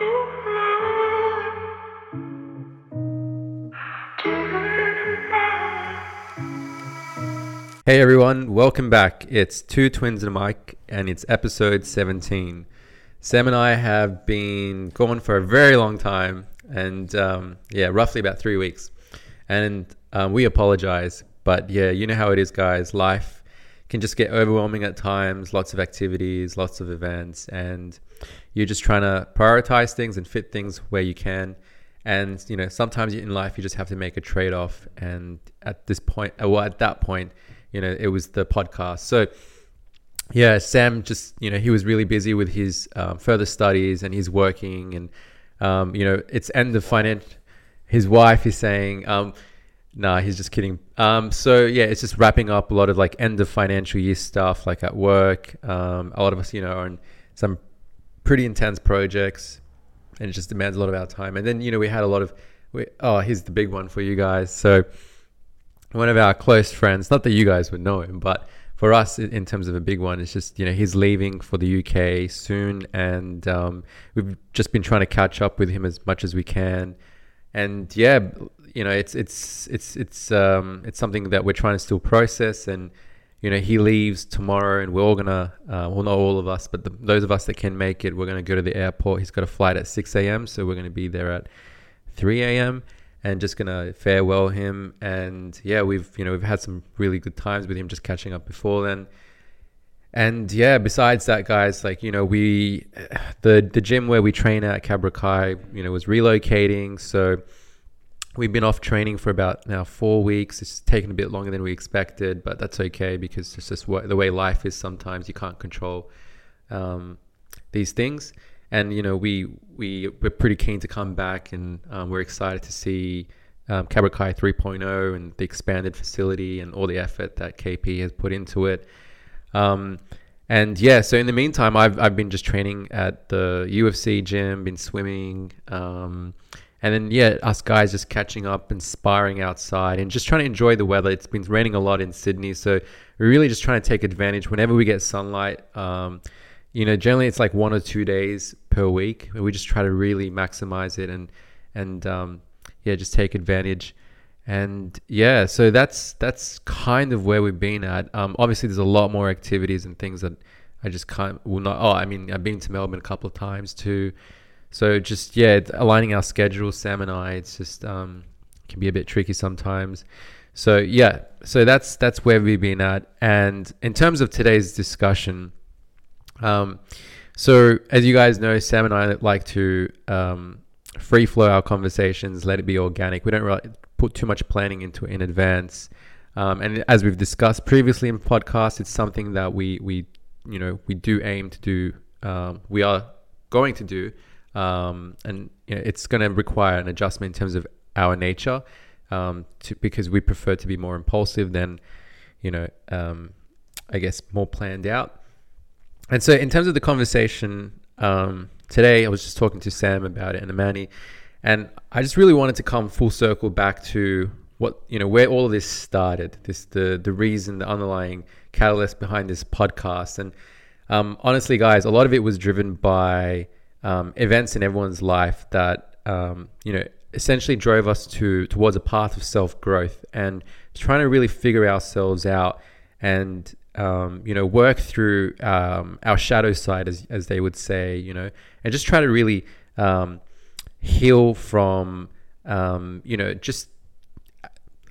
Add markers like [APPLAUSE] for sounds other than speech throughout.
Hey everyone, welcome back. It's Two Twins and a Mic, and it's episode 17. Sam and I have been gone for a very long time, and um, yeah, roughly about three weeks. And um, we apologize, but yeah, you know how it is, guys. Life can just get overwhelming at times, lots of activities, lots of events, and you're just trying to prioritize things and fit things where you can. And you know, sometimes in life you just have to make a trade-off. And at this point, well, at that point, you know, it was the podcast. So, yeah, Sam just, you know, he was really busy with his um, further studies and he's working and, um, you know, it's end of finance. His wife is saying, um, nah, he's just kidding. Um, so yeah, it's just wrapping up a lot of like end of financial year stuff, like at work. Um, a lot of us, you know, are on some pretty intense projects and it just demands a lot of our time. And then, you know, we had a lot of, we, oh, here's the big one for you guys. So, one of our close friends, not that you guys would know him, but for us in terms of a big one, it's just, you know, he's leaving for the UK soon. And um, we've just been trying to catch up with him as much as we can. And yeah, you know, it's, it's, it's, it's, um, it's something that we're trying to still process. And, you know, he leaves tomorrow and we're all to, uh, well, not all of us, but the, those of us that can make it, we're to go to the airport. He's got a flight at 6 a.m. So we're to be there at 3 a.m and just gonna farewell him. And yeah, we've you know we've had some really good times with him, just catching up before then. And yeah, besides that, guys, like you know, we the the gym where we train at Cobra Kai, you know, was relocating, so we've been off training for about now four weeks. It's taken a bit longer than we expected, but that's okay because it's just what, the way life is. Sometimes you can't control um, these things and you know we we we're pretty keen to come back, and um, we're excited to see um, Cobra Kai 3.0 and the expanded facility and all the effort that KP has put into it. Um, and yeah, so in the meantime, I've I've been just training at the UFC gym, been swimming, um, and then yeah, us guys just catching up and sparring outside and just trying to enjoy the weather. It's been raining a lot in Sydney, so we're really just trying to take advantage whenever we get sunlight. Um, you know, generally it's like one or two days per week. We just try to really maximize it and and um, yeah, just take advantage. And yeah, so that's that's kind of where we've been at. Um, obviously, there's a lot more activities and things that I just can't will not. Oh, I mean, I've been to Melbourne a couple of times too. So just yeah, aligning our schedules, Sam and I, it's just um, can be a bit tricky sometimes. So yeah, so that's that's where we've been at. And in terms of today's discussion, um, so, as you guys know, Sam and I like to um, free flow our conversations, let it be organic. We don't really put too much planning into it in advance. Um, and as we've discussed previously in podcasts, it's something that we we you know we do aim to do. Um, we are going to do, um, and you know, it's going to require an adjustment in terms of our nature, um, to, because we prefer to be more impulsive than, you know, um, I guess more planned out. And so, in terms of the conversation um, today, I was just talking to Sam about it and Amani, and I just really wanted to come full circle back to what you know where all of this started. This the the reason, the underlying catalyst behind this podcast. And um, honestly, guys, a lot of it was driven by um, events in everyone's life that um, you know essentially drove us to towards a path of self growth and trying to really figure ourselves out and um, you know, work through um, our shadow side, as, as they would say, you know, and just try to really um, heal from, um, you know, just,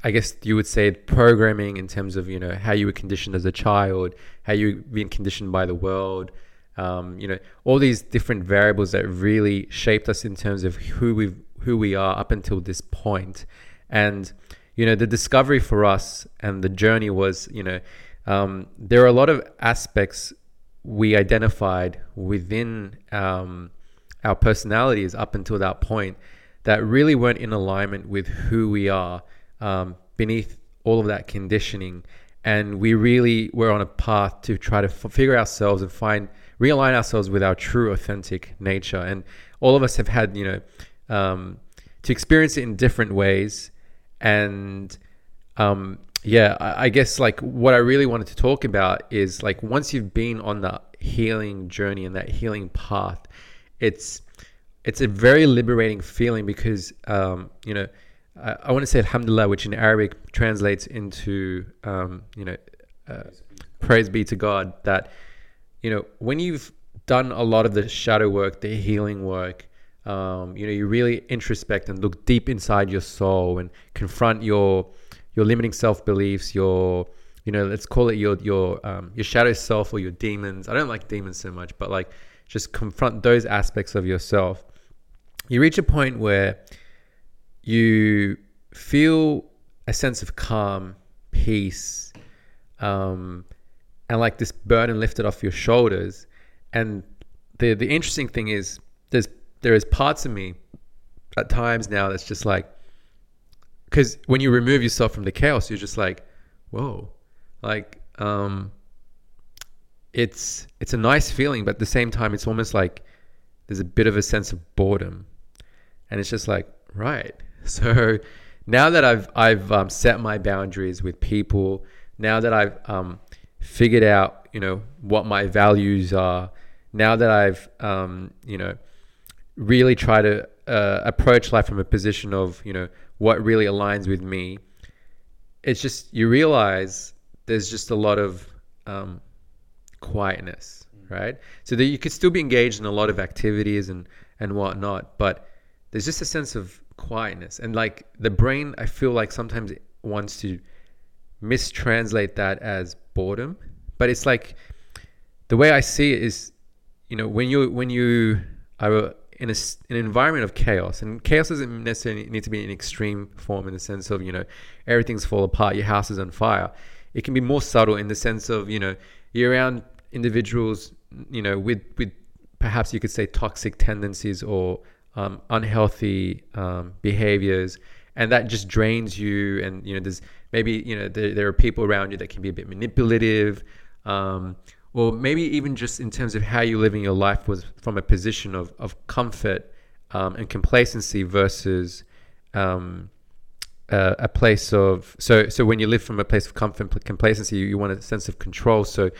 I guess you would say programming in terms of, you know, how you were conditioned as a child, how you've been conditioned by the world, um, you know, all these different variables that really shaped us in terms of who we who we are up until this point. And, you know, the discovery for us and the journey was, you know, um, there are a lot of aspects we identified within um, our personalities up until that point that really weren't in alignment with who we are um, beneath all of that conditioning. And we really were on a path to try to f- figure ourselves and find, realign ourselves with our true, authentic nature. And all of us have had, you know, um, to experience it in different ways. And um, yeah, I, I guess like what I really wanted to talk about is like once you've been on the healing journey and that healing path, it's it's a very liberating feeling because um, you know I, I want to say Alhamdulillah, which in Arabic translates into um, you know uh, praise be to God that you know when you've done a lot of the shadow work, the healing work. Um, you know, you really introspect and look deep inside your soul and confront your your limiting self beliefs, your you know, let's call it your your um, your shadow self or your demons. I don't like demons so much, but like just confront those aspects of yourself. You reach a point where you feel a sense of calm, peace, um, and like this burden lifted off your shoulders. And the the interesting thing is, there's there is parts of me at times now that's just like, because when you remove yourself from the chaos, you're just like, whoa, like um, it's it's a nice feeling, but at the same time, it's almost like there's a bit of a sense of boredom, and it's just like right. [LAUGHS] So now that I've I've um, set my boundaries with people, now that I've um, figured out you know what my values are, now that I've um, you know really try to uh, approach life from a position of you know what really aligns with me, it's just you realize there's just a lot of um, quietness, right? So that you could still be engaged in a lot of activities and and whatnot, but there's just a sense of quietness and like the brain. I feel like sometimes it wants to mistranslate that as boredom, but it's like the way I see it is, you know, when you when you are in a, an environment of chaos, and chaos doesn't necessarily need to be an extreme form in the sense of you know everything's fall apart, your house is on fire. It can be more subtle in the sense of you know you're around individuals you know with with perhaps you could say toxic tendencies or um, unhealthy um, behaviors and that just drains you and you know there's maybe you know there, there are people around you that can be a bit manipulative um, or maybe even just in terms of how you're living your life was from a position of, of comfort um, and complacency versus um, uh, a place of so so when you live from a place of comfort and complacency you, you want a sense of control. So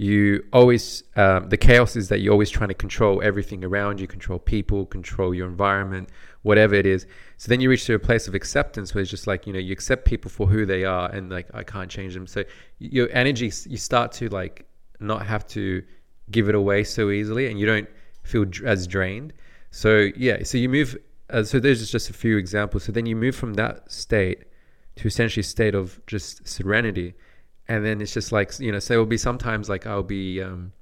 you always um, the chaos is that you're always trying to control everything around you control people control your environment whatever it is. So then you reach to a place of acceptance where it's just like you know you accept people for who they are and like i can't change them. So your energy you start to like not have to give it away so easily and you don't feel as drained. So yeah so you move uh, so there's just a few examples. So then you move from that state to essentially state of just serenity, and then it's just like you know. So it will be sometimes like I'll be, um,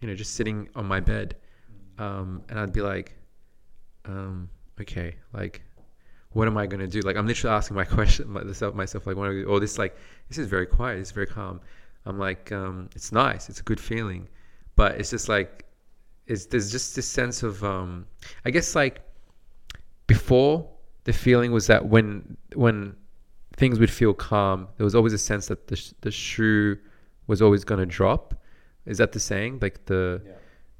you know, just sitting on my bed, um, and I'd be like, um, okay, like, what am I gonna do? Like I'm literally asking my [LAUGHS] question myself, myself like, what oh, this like this is very quiet. It's very calm. I'm like, um, it's nice. It's a good feeling, but it's just like, it's there's just this sense of, um, I guess like before the feeling was that when when things would feel calm, there was always a sense that the the shoe was always going to drop. Is that the saying? Like the yeah.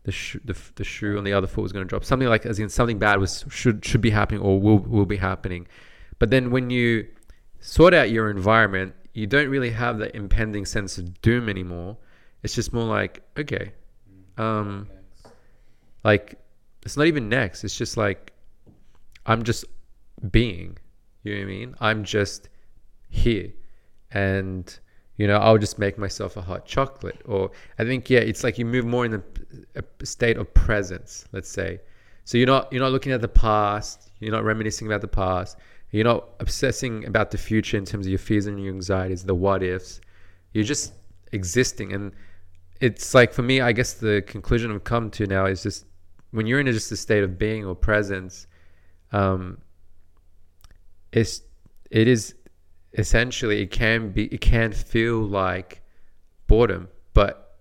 the shoe the, the shoe on the other foot was going to drop. Something like as in something bad was should should be happening or will will be happening. But then when you sort out your environment, you don't really have that impending sense of doom anymore. It's just more like okay, mm. um, like it's not even next. It's just like I'm just being. You know what I mean? I'm just here. And, you know, I'll just make myself a hot chocolate. Or I think, yeah, it's like you move more in a, a state of presence, let's say. So you're not you're not looking at the past, you're not reminiscing about the past, you're not obsessing about the future in terms of your fears and your anxieties, the what ifs. You're just existing. And it's like for me, I guess the conclusion I've come to now is just when you're in just a state of being or presence, um, it's it is essentially it can be it can feel like boredom, but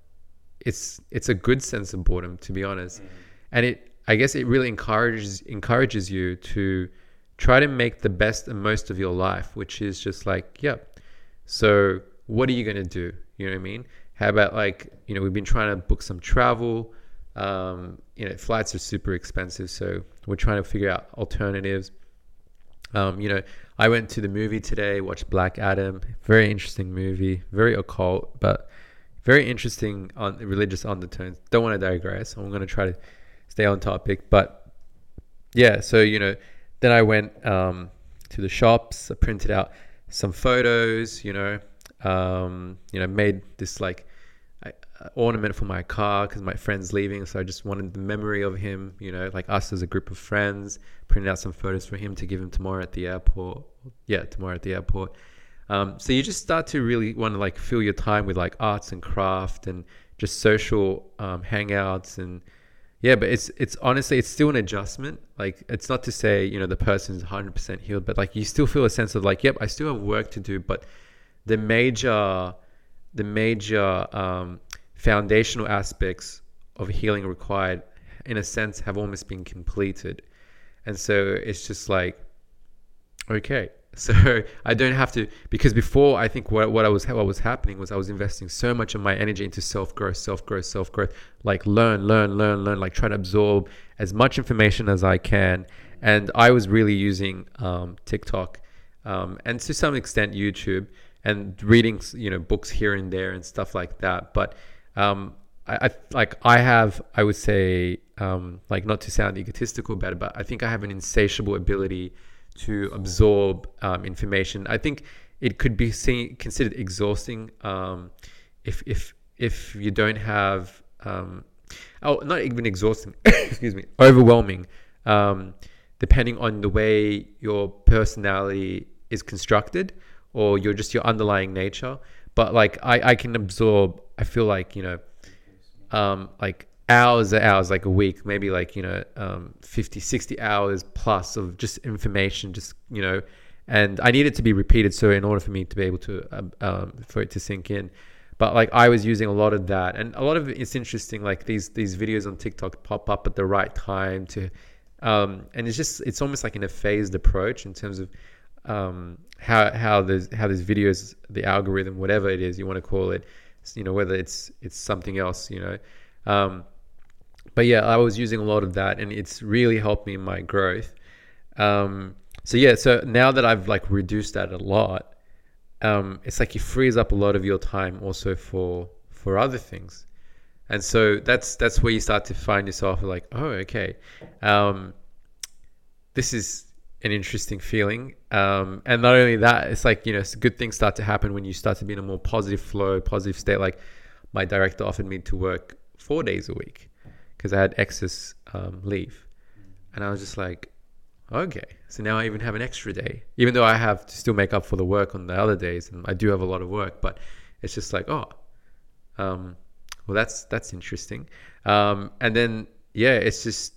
it's it's a good sense of boredom to be honest, mm-hmm. and it I guess it really encourages encourages you to try to make the best and most of your life, which is just like, yep. So what are you gonna do? You know what I mean? How about like, you know, we've been trying to book some travel. Um, you know, flights are super expensive, so we're trying to figure out alternatives. Um, you know, I went to the movie today, watched Black Adam. Very interesting movie, very occult, but very interesting on religious undertones. Don't want to digress. I'm going to try to stay on topic, but yeah, so you know, then I went um, to the shops. I printed out some photos. You know, um, you know, made this like ornament for my car because my friend's leaving. So I just wanted the memory of him. You know, like us as a group of friends. Printed out some photos for him to give him tomorrow at the airport. Yeah, tomorrow at the airport. Um, so you just start to really want to like fill your time with like arts and craft and just social um, hangouts and yeah, but it's it's honestly it's still an adjustment. Like it's not to say you know the person's hundred percent healed, but like you still feel a sense of like, yep, I still have work to do. But the major the major um, foundational aspects of healing required, in a sense, have almost been completed, and so it's just like, okay, [LAUGHS] so I don't have to because before I think what, what I was what was happening was I was investing so much of my energy into self growth, self growth, self growth, like learn, learn, learn, learn, like try to absorb as much information as I can, and I was really using um, TikTok um, and to some extent YouTube and reading you know books here and there and stuff like that, but um, I, I, like I have I would say um, like not to sound egotistical about it, but I think I have an insatiable ability to absorb um, information. I think it could be seen, considered exhausting um, if if if you don't have um, oh not even exhausting [COUGHS] excuse me overwhelming um, depending on the way your personality is constructed or your just your underlying nature. But like I, I can absorb. I feel like you know, um, like hours and hours like a week maybe like you know um, 50 60 hours plus of just information just you know and i need it to be repeated so in order for me to be able to um, um, for it to sink in but like i was using a lot of that and a lot of it's interesting like these these videos on tiktok pop up at the right time to um, and it's just it's almost like in a phased approach in terms of um, how how there's how these videos the algorithm whatever it is you want to call it you know whether it's it's something else you know um, but yeah, I was using a lot of that, and it's really helped me in my growth. Um, so yeah, so now that I've like reduced that a lot, um, it's like it frees up a lot of your time also for for other things, and so that's that's where you start to find yourself like, oh, okay, um, this is an interesting feeling. Um, and not only that, it's like, you know, good things start to happen when you start to be in a more positive flow, positive state. Like my director offered me to work four days a week because I had excess um, leave. And I was just like, okay, so now I even have an extra day, even though I have to still make up for the work on the other days, and I do have a lot of work. But it's just like, oh, um, well, that's that's interesting. Um, and then yeah, it's just,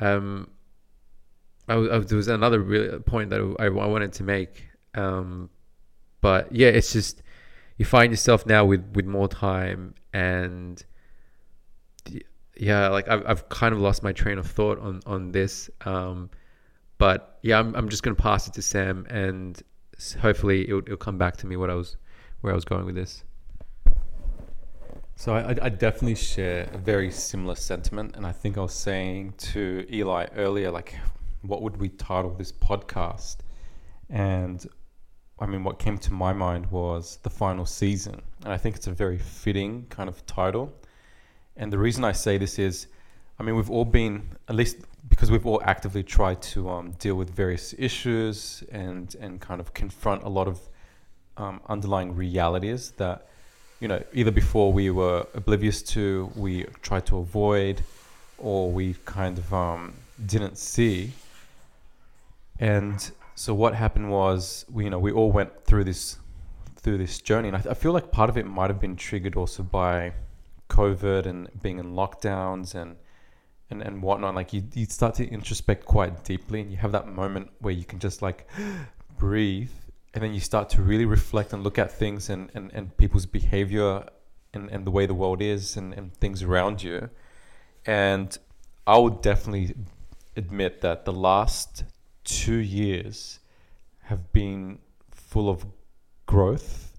um, I, I, there was another really point that I, I wanted to make, um, but yeah, it's just you find yourself now with with more time and yeah, like I've, I've kind of lost my train of thought on on this. Um, but yeah, I'm I'm just gonna pass it to Sam, and hopefully it'll, it'll come back to me what I was where I was going with this. So I, I definitely share a very similar sentiment, and I think I was saying to Eli earlier, like, what would we title this podcast? And I mean, what came to my mind was the final season, and I think it's a very fitting kind of title and the reason I say this is, I mean, we've all been, at least because we've all actively tried to um, deal with various issues and, and kind of confront a lot of um, underlying realities that, you know, either before we were oblivious to, we tried to avoid, or we kind of um, didn't see. And so what happened was, we, you know, we all went through this through this journey, and I, I feel like part of it might have been triggered also by COVID and being in lockdowns and and, and whatnot, like you, you start to introspect quite deeply and you have that moment where you can just like [GASPS] breathe. And then you start to really reflect and look at things and, and, and people's behavior and, and the way the world is and, and things around you. And I would definitely admit that the last two years have been full of growth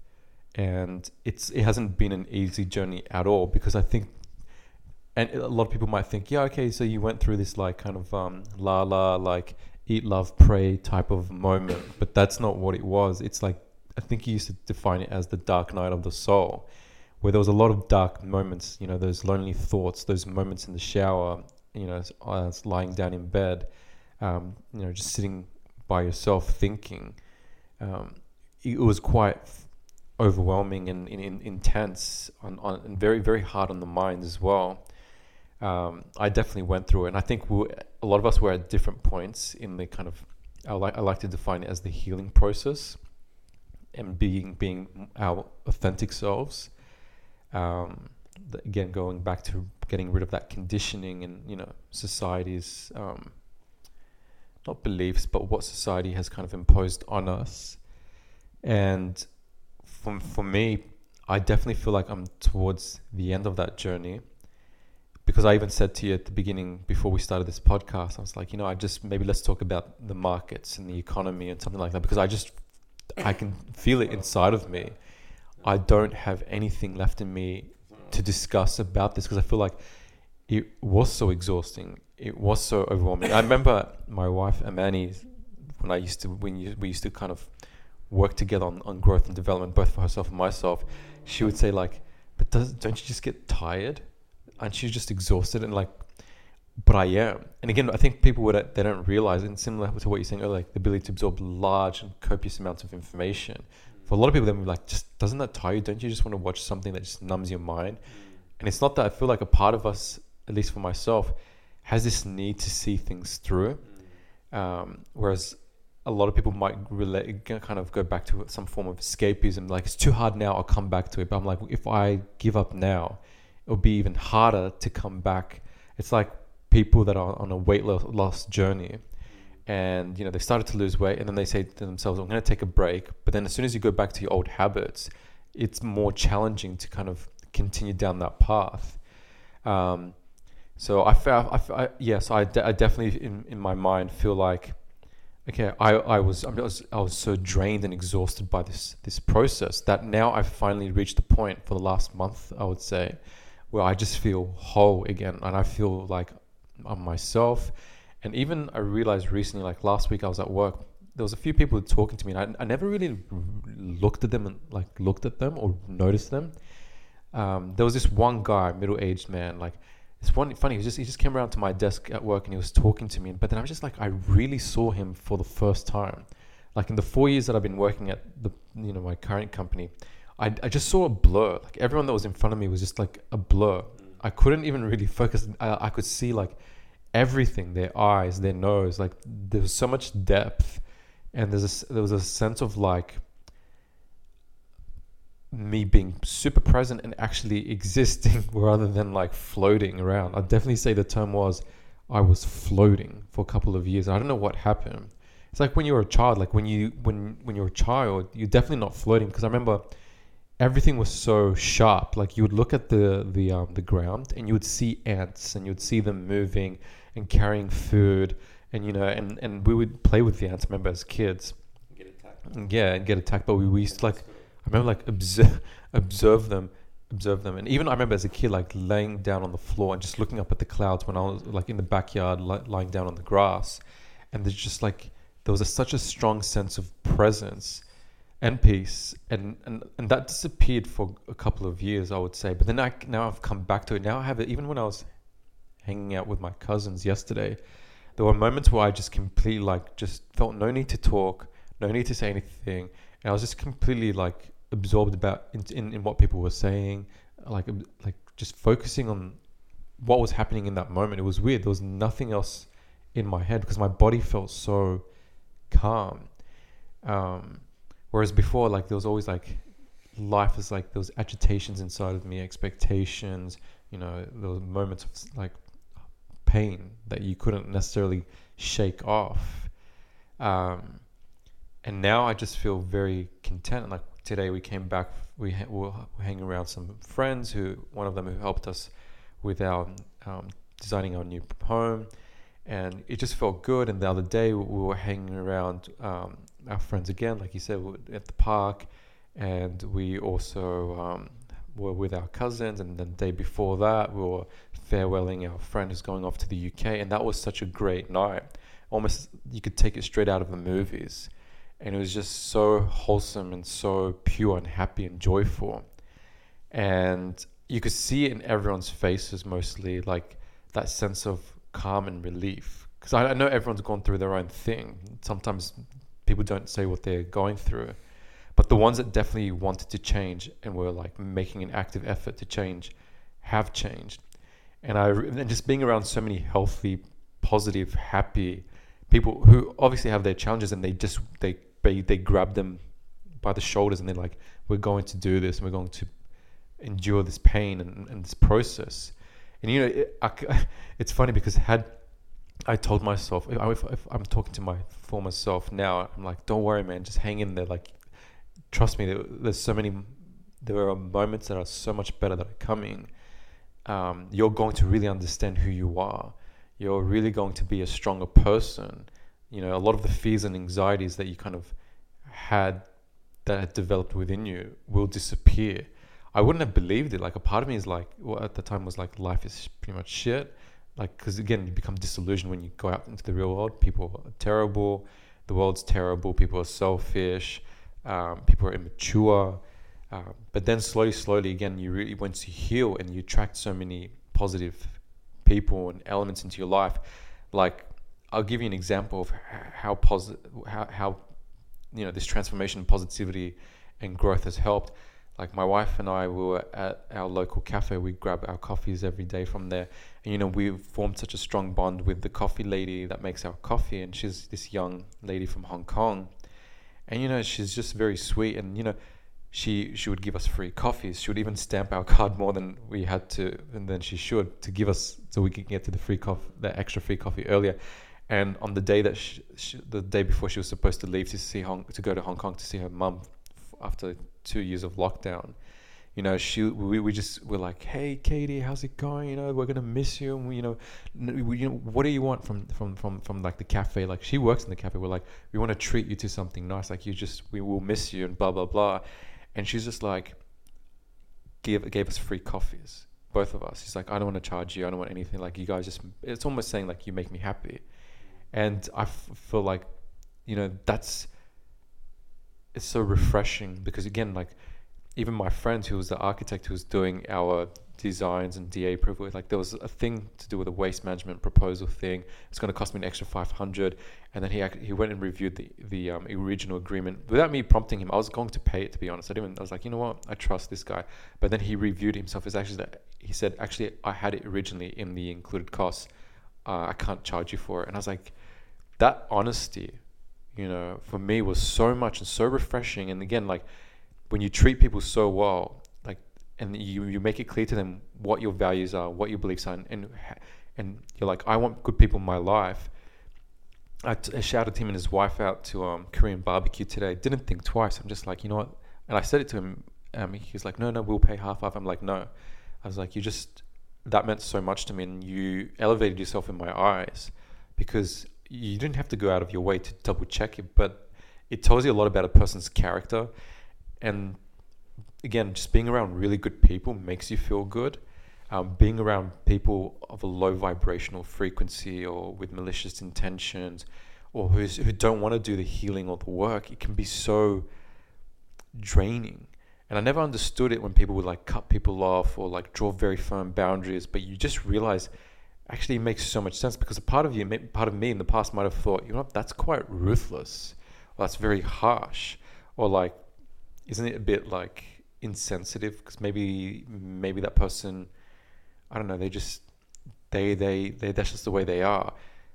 and it's it hasn't been an easy journey at all because I think and a lot of people might think yeah okay so you went through this like kind of um, la la like eat love pray type of moment but that's not what it was. It's like I think you used to define it as the dark night of the soul where there was a lot of dark moments you know those lonely thoughts those moments in the shower you know, lying down in bed, um, you know, just sitting by yourself thinking. Um, it was quite overwhelming and, and, and intense on, on, and very, very hard on the mind as well. Um, I definitely went through it. And I think we, a lot of us were at different points in the kind of, I like, I like to define it as the healing process and being, being our authentic selves. Um, again, going back to getting rid of that conditioning and, you know, society's, um, not beliefs, but what society has kind of imposed on us. And for, for me, I definitely feel like I'm towards the end of that journey because I even said to you at the beginning before we started this podcast, I was like, you know, I just maybe let's talk about the markets and the economy and something like that because I just I can feel it inside of me. I don't have anything left in me to discuss about this because I feel like it was so exhausting. It was so overwhelming. I remember my wife Amani when I used to when you, we used to kind of work together on, on growth and development, both for herself and myself. She would say like, "But does, don't you just get tired?" And she's just exhausted and like, "But I am." And again, I think people would they don't realize, and similar to what you're saying earlier, like the ability to absorb large and copious amounts of information. For a lot of people, then like, just doesn't that tire you? Don't you just want to watch something that just numbs your mind? Mm. And it's not that I feel like a part of us at least for myself, has this need to see things through. Um, whereas a lot of people might relate, kind of go back to some form of escapism. Like it's too hard now. I'll come back to it. But I'm like, if I give up now, it'll be even harder to come back. It's like people that are on a weight loss journey, and you know they started to lose weight, and then they say to themselves, "I'm going to take a break." But then as soon as you go back to your old habits, it's more challenging to kind of continue down that path. Um, so I felt, I, I, yes, I, de- I definitely in, in my mind feel like, okay, I, I was, I was, I was so drained and exhausted by this, this process that now I've finally reached the point for the last month, I would say, where I just feel whole again. And I feel like I'm myself. And even I realized recently, like last week I was at work, there was a few people talking to me and I, I never really looked at them and like looked at them or noticed them. Um, there was this one guy, middle-aged man, like it's one funny. He just he just came around to my desk at work and he was talking to me. But then I was just like, I really saw him for the first time. Like in the four years that I've been working at the you know my current company, I I just saw a blur. Like everyone that was in front of me was just like a blur. Mm. I couldn't even really focus. I, I could see like everything, their eyes, their nose. Like there was so much depth, and there's a, there was a sense of like me being super present and actually [LAUGHS] existing rather than like floating around. I'd definitely say the term was I was floating for a couple of years. I don't know what happened. It's like when you're a child, like when you when when you're a child, you're definitely not floating because I remember everything was so sharp. Like you would look at the the um, the ground and you would see ants and you would see them moving and carrying food and you know and and we would play with the ants. I remember as kids. Get attacked. Yeah, and get attacked. But we, we used to like I remember like observe [LAUGHS] observe them, observe them, and even I remember as a kid like laying down on the floor and just looking up at the clouds when I was like in the backyard li- lying down on the grass, and there's just like there was a, such a strong sense of presence and peace and, and and that disappeared for a couple of years I would say. But then I now I've come back to it. Now I have it. Even when I was hanging out with my cousins yesterday there were moments where I just completely like just felt no need to talk no need to say anything. And I was just completely like absorbed about in, in, in what people were saying, like like just focusing on what was happening in that moment. It was weird. There was nothing else in my head because my body felt so calm. Um, whereas before, like there was always like life is like there was agitations inside of me, expectations. You know, there were moments of like pain that you couldn't necessarily shake off. Um, and now I just feel very content. And like today, we came back. We ha- were hanging around some friends who one of them who helped us with our um, designing our new home, and it just felt good. And the other day, we were hanging around um, our friends again, like you said, we at the park, and we also um, were with our cousins. And then the day before that, we were farewelling our friend who's going off to the UK, and that was such a great night. Almost you could take it straight out of the movies and it was just so wholesome and so pure and happy and joyful and you could see in everyone's faces mostly like that sense of calm and relief because I, I know everyone's gone through their own thing. Sometimes people don't say what they're going through, but the ones that definitely wanted to change and were like making an active effort to change have changed. And I and just being around so many healthy, positive, happy people who obviously have their challenges and they just they they, they grab them by the shoulders and they're like, we're going to do this and we're going to endure this pain and, and this process. And you know, it, I, [LAUGHS] it's funny because had I told myself, if, if, I'm talking to my former self now, I'm like, don't worry, man, just hang in there. Like, trust me, there, there's so many, there are moments that are so much better that are coming. Um, you're going to really understand who you are. You're really going to be a stronger person. You know, a lot of the fears and anxieties that you kind of had that had developed within you will disappear. I wouldn't have believed it. Like a part of me is like, well, at the time was like, life is pretty much shit. Like, because again, you become disillusioned when you go out into the real world. People are terrible. The world's terrible. People are selfish. Um, people are immature. Uh, but then slowly, slowly, again, you really once you heal and you attract so many positive people and elements into your life. Like, I'll give you an example of how positive, how, how you know this transformation, positivity, and growth has helped. Like my wife and I we were at our local cafe. We grab our coffees every day from there, and you know we've formed such a strong bond with the coffee lady that makes our coffee, and she's this young lady from Hong Kong, and you know she's just very sweet, and you know she she would give us free coffees. She would even stamp our card more than we had to, and then she should to give us so we could get to the free coffee, the extra free coffee earlier. And on the day that she, she, the day before she was supposed to leave to see Hong to go to Hong Kong to see her mum after two years of lockdown, you know, she we, we just were like, hey, Katie, how's it going? You know, we're gonna miss you. And we, you know, we, you know, what do you want from from from from like the cafe? Like she works in the cafe. We're like, we want to treat you to something nice. Like you just, we will miss you and blah blah blah. And she's just like, give gave us free coffees, both of us. She's like, I don't want to charge you. I don't want anything. Like you guys just, it's almost saying like you make me happy and I f- feel like you know that's it's so refreshing because again like even my friend who was the architect who was doing our designs and DA approval like there was a thing to do with a waste management proposal thing. It's going to cost me an extra 500 and then he he went and reviewed the the um, original agreement without me prompting him. I was going to pay it to be honest. I didn't I was like you know what? I trust this guy. But then he reviewed himself. As actually that he said actually I had it originally in the included costs. Uh, I can't charge you for it. And I was like that honesty, you know, for me was so much and so refreshing. And again, like when you treat people so well, like, and you, you make it clear to them what your values are, what your beliefs are, and, and, and you're like, I want good people in my life. I, t- I shouted him and his wife out to um, Korean barbecue today. Didn't think twice. I'm just like, you know what? And I said it to him. Um, he was like, no, no, we'll pay half off. I'm like, no. I was like, you just, that meant so much to me. And you elevated yourself in my eyes because you didn't have to go out of your way to double check it, but it tells you a lot about a person's character. And again, just being around really good people makes you feel good. Um, being around people of a low vibrational frequency or with malicious intentions or who don't want to do the healing or the work, it can be so draining. And I never understood it when people would like cut people off or like draw very firm boundaries, but you just realize actually makes so much sense because a part of you, part of me in the past might have thought, you know, that's quite ruthless, that's very harsh, or like, isn't it a bit like insensitive? Because maybe, maybe that person, I don't know, they just, they, they, they, that's just the way they are.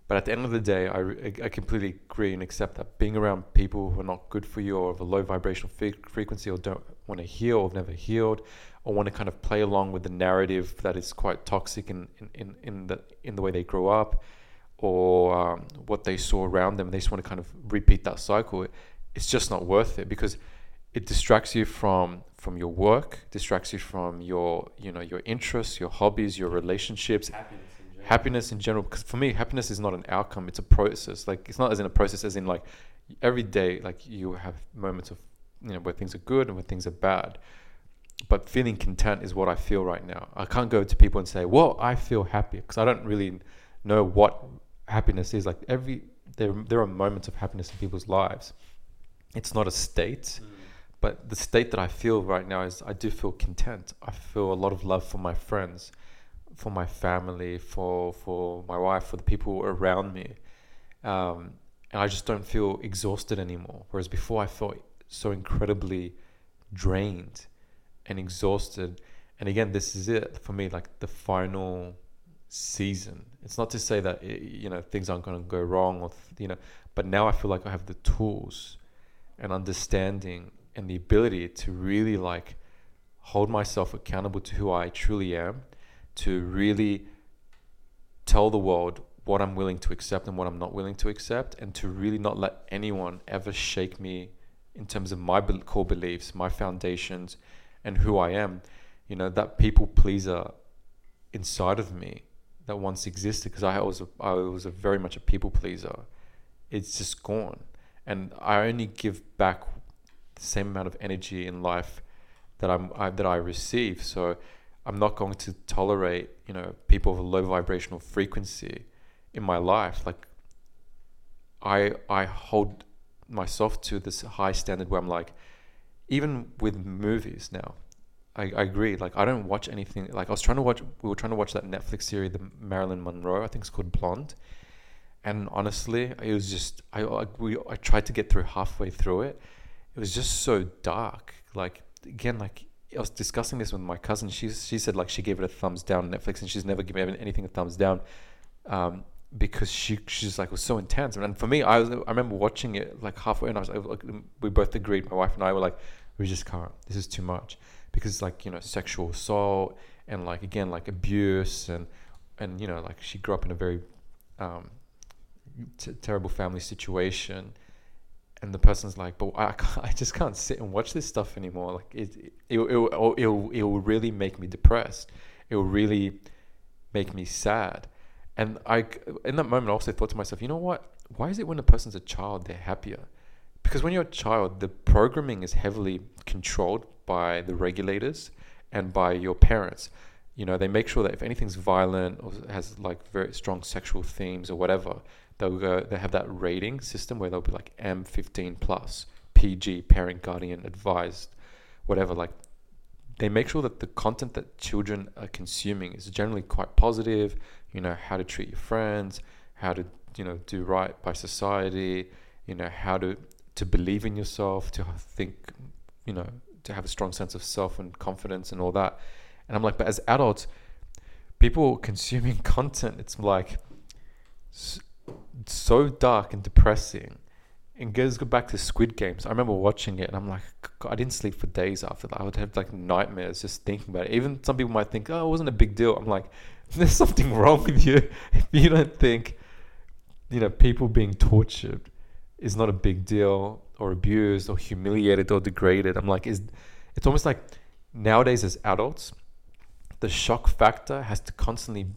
But at the end of the day, I, I completely agree and accept that being around people who are not good for you or of a low vibrational frequency or don't want to heal or have never healed or want to kind of play along with the narrative that is quite toxic in, in, in, in the in the way they grow up or um, what they saw around them. They just want to kind of repeat that cycle. It's just not worth it because it distracts you from from your work, distracts you from your you know your interests, your hobbies, your relationships. Happiness in general. Happiness in general, because for me, happiness is not an outcome; it's a process. Like it's not as in a process, as in like every day, like you have moments of you know where things are good and where things are bad but feeling content is what I feel right now. I can't go to people and say, "Well, I feel happy," because I don't really know what happiness is. Like every there, there are moments of happiness in people's lives. It's not a state, mm. but the state that I feel right now is I do feel content. I feel a lot of love for my friends, for my family, for for my wife, for the people around me, um, and I just don't feel exhausted anymore. Whereas before, I felt so incredibly drained and exhausted. And again, this is it for me, like the final season. It's not to say that eh, you know things aren't going to go wrong, or you know, but now I feel like I have the tools and understanding and the ability to really like hold myself accountable to who I truly am, to really tell the world what I'm willing to accept and what I'm not willing to accept, and to really not let anyone ever shake me in terms of my core beliefs, my foundations, and who I am. You know, that people pleaser inside of me that once existed because I was a, I was a very much a people pleaser. It's just gone, and I only give back the same amount of energy in life that I'm I, that I receive. So I'm not going to tolerate you know people of a low vibrational frequency in my life. Like I I hold myself to this high standard where I'm like, even with movies now, I, I agree. Like I don't watch anything. Like I was trying to watch. We were trying to watch that Netflix series, the Marilyn Monroe. I think it's called Blonde. And honestly, it was just I I, we, I tried to get through halfway through it. It was just so dark. Like again, like I was discussing this with my cousin. She she said like she gave it a thumbs down on Netflix, and she's never given anything a thumbs down, um, because she she's like was so intense. And for me, I was I remember watching it like halfway, and I was like, we both agreed. My wife and I were like, we just can't. This is too much. Because it's like you know sexual assault and like again like abuse and and you know like she grew up in a very um, t- terrible family situation. And the person's like but I, [LAUGHS] I just can't sit and watch this stuff anymore. Like it it it it'll, it'll, it'll really make me depressed. It will really make me sad. And I in that moment I also thought to myself you know what? Why is it when a person's a child they're happier because when you're a child the programming is heavily controlled by the regulators and by your parents. You know, they make sure that if anything's violent or has like very strong sexual themes or whatever, they'll go. They have that rating system where they'll be like M15 plus, PG, parent, guardian, advised, whatever. Like, they make sure that the content that children are consuming is generally quite positive. You know, how to treat your friends, how to you know do right by society. You know, how to to believe in yourself, to think, you know, to have a strong sense of self and confidence and all that. And I'm like, but as adults, people consuming [LAUGHS] content, it's like so dark and depressing. And goes go back to Squid Games. I remember watching it, and I'm like, God, I didn't sleep for days after that. I would have like nightmares just thinking about it. Even some people might think, oh, it wasn't a big deal. I'm like, [LAUGHS] there's something wrong with you [LAUGHS] if you don't think, you know, people being tortured is not a big deal or abused or humiliated or degraded. I'm like, is it's almost like nowadays as adults, the shock factor has to constantly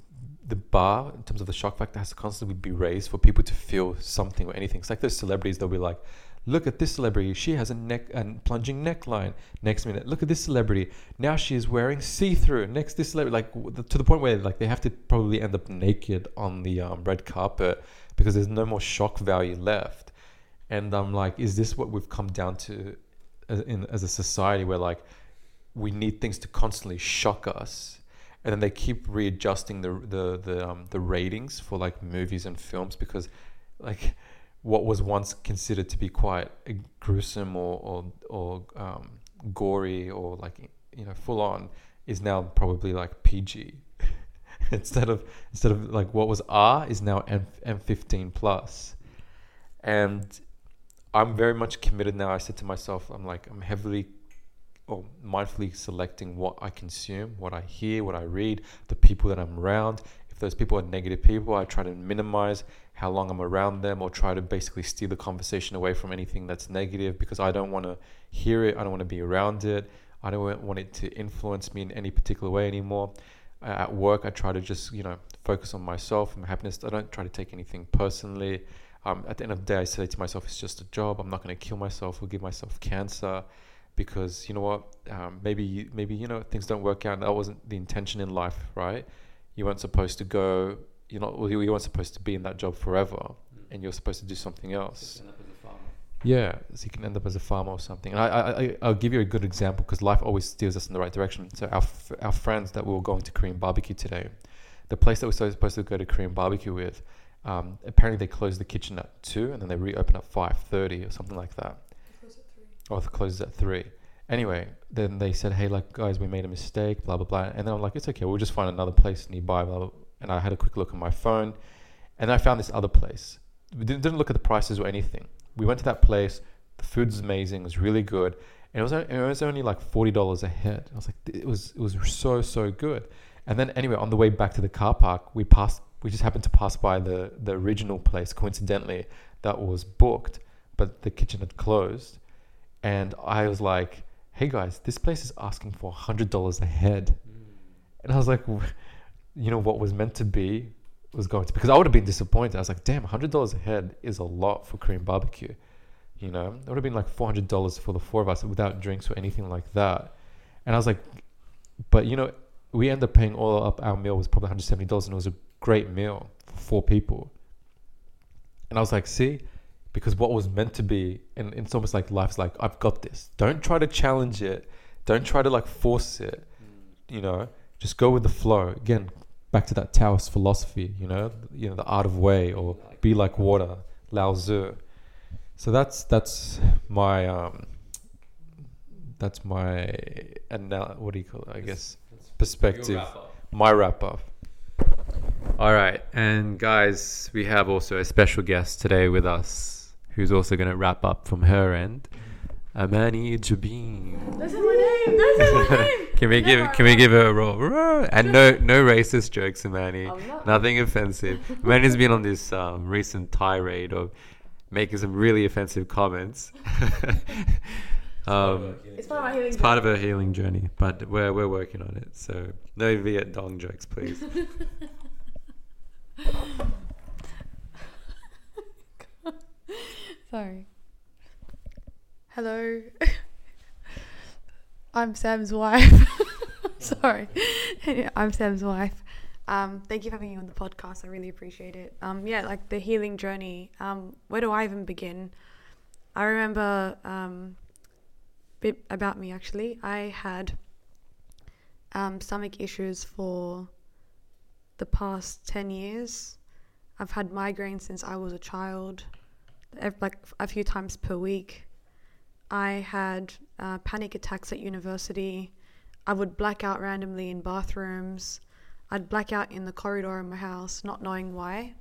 the bar in terms of the shock factor has to constantly be raised for people to feel something or anything. It's like those celebrities, they'll be like, look at this celebrity, she has a neck and plunging neckline. Next minute, look at this celebrity, now she is wearing see-through. Next, this celebrity, like to the point where like they have to probably end up naked on the um, red carpet because there's no more shock value left and I'm like, is this what we've come down to as, in, as a society where like we need things to constantly shock us, and then they keep readjusting the the the um, the ratings for like movies and films because like what was once considered to be quite gruesome or or, or um, gory or like you know full on is now probably like PG [LAUGHS] instead of instead of like what was R is now M M15 plus. And I'm very much committed now. I said to myself, I'm like, I'm heavily or mindfully selecting what I consume, what I hear, what I read, the people that I'm around. If those people are negative people, I try to minimize how long I'm around them or try to basically steer the conversation away from anything that's negative because I don't want to hear it. I don't want to be around it. I don't want it to influence me in any particular way anymore. at work, I try to just, you know, focus on myself and my happiness. I don't try to take anything personally um, at the end of the day, I say to myself, it's just a job. I'm not going to kill myself or give myself cancer because you know what? Um, maybe maybe you know things don't work out. That wasn't the intention in life, right? You weren't supposed to go. You're not. Well, you weren't supposed to be in that job forever, mm. and you're supposed to do something else. Yeah, so you can end up as a farmer or something. And I, I, I'll give you a good example because life always steers us in the right direction. So our, our friends that we were going to Korean barbecue today, the place that we're supposed to go to Korean barbecue with, um, apparently they close the kitchen at two and then they reopen at five thirty or something like that. Or it closes at three. Anyway, then they said, "Hey, like guys, we made a mistake." Blah blah blah. And then I'm like, "It's okay. We'll just find another place nearby." Blah, blah. And I had a quick look on my phone, and I found this other place. We didn't, didn't look at the prices or anything. We went to that place. The food's amazing. It was really good. And it was, it was only like forty dollars a head. I was like, it was it was so so good. And then anyway, on the way back to the car park, we passed. We just happened to pass by the the original place coincidentally that was booked, but the kitchen had closed. And I was like, "Hey guys, this place is asking for hundred dollars a head," mm. and I was like, "You know what was meant to be was going to because I would have been disappointed. I was like, damn, hundred dollars a head is a lot for Korean barbecue. You know, it would have been like four hundred dollars for the four of us without drinks or anything like that. And I was like, but you know, we ended up paying all up. Our meal was probably one hundred seventy dollars, and it was a great meal for four people. And I was like, see, because what was meant to be, and it's almost like life's like, I've got this. Don't try to challenge it. Don't try to like force it. You know, just go with the flow. Again, back to that Taoist philosophy, you know, you know, the art of way or be like water, Lao Tzu. So that's that's my um, that's my and now what do you call it? I guess perspective. My wrap up. All right, and guys, we have also a special guest today with us, who's also going to wrap up from her end. Amani Jabin. That's my name. That's my [LAUGHS] name. Can we give can we give her a roll? Roar. And no no racist jokes, Amani. Nothing offensive. Amani's been on this um, recent tirade of making some really offensive comments. [LAUGHS] um, It's part of my healing. it's part of her healing journey, but we're we're working on it. So no Viet Dong jokes, please. [LAUGHS] Sorry. Hello. [LAUGHS] I'm Sam's wife. [LAUGHS] Sorry. [LAUGHS] I'm Sam's wife. Um, thank you for having me on the podcast. I really appreciate it. Um, yeah, like the healing journey. Um, where do I even begin? I remember um, bit about me actually. I had um, stomach issues for the past ten years. I've had migraines since I was a child, like a few times per week. I had uh, panic attacks at university. I would black out randomly in bathrooms. I'd black out in the corridor of my house, not knowing why.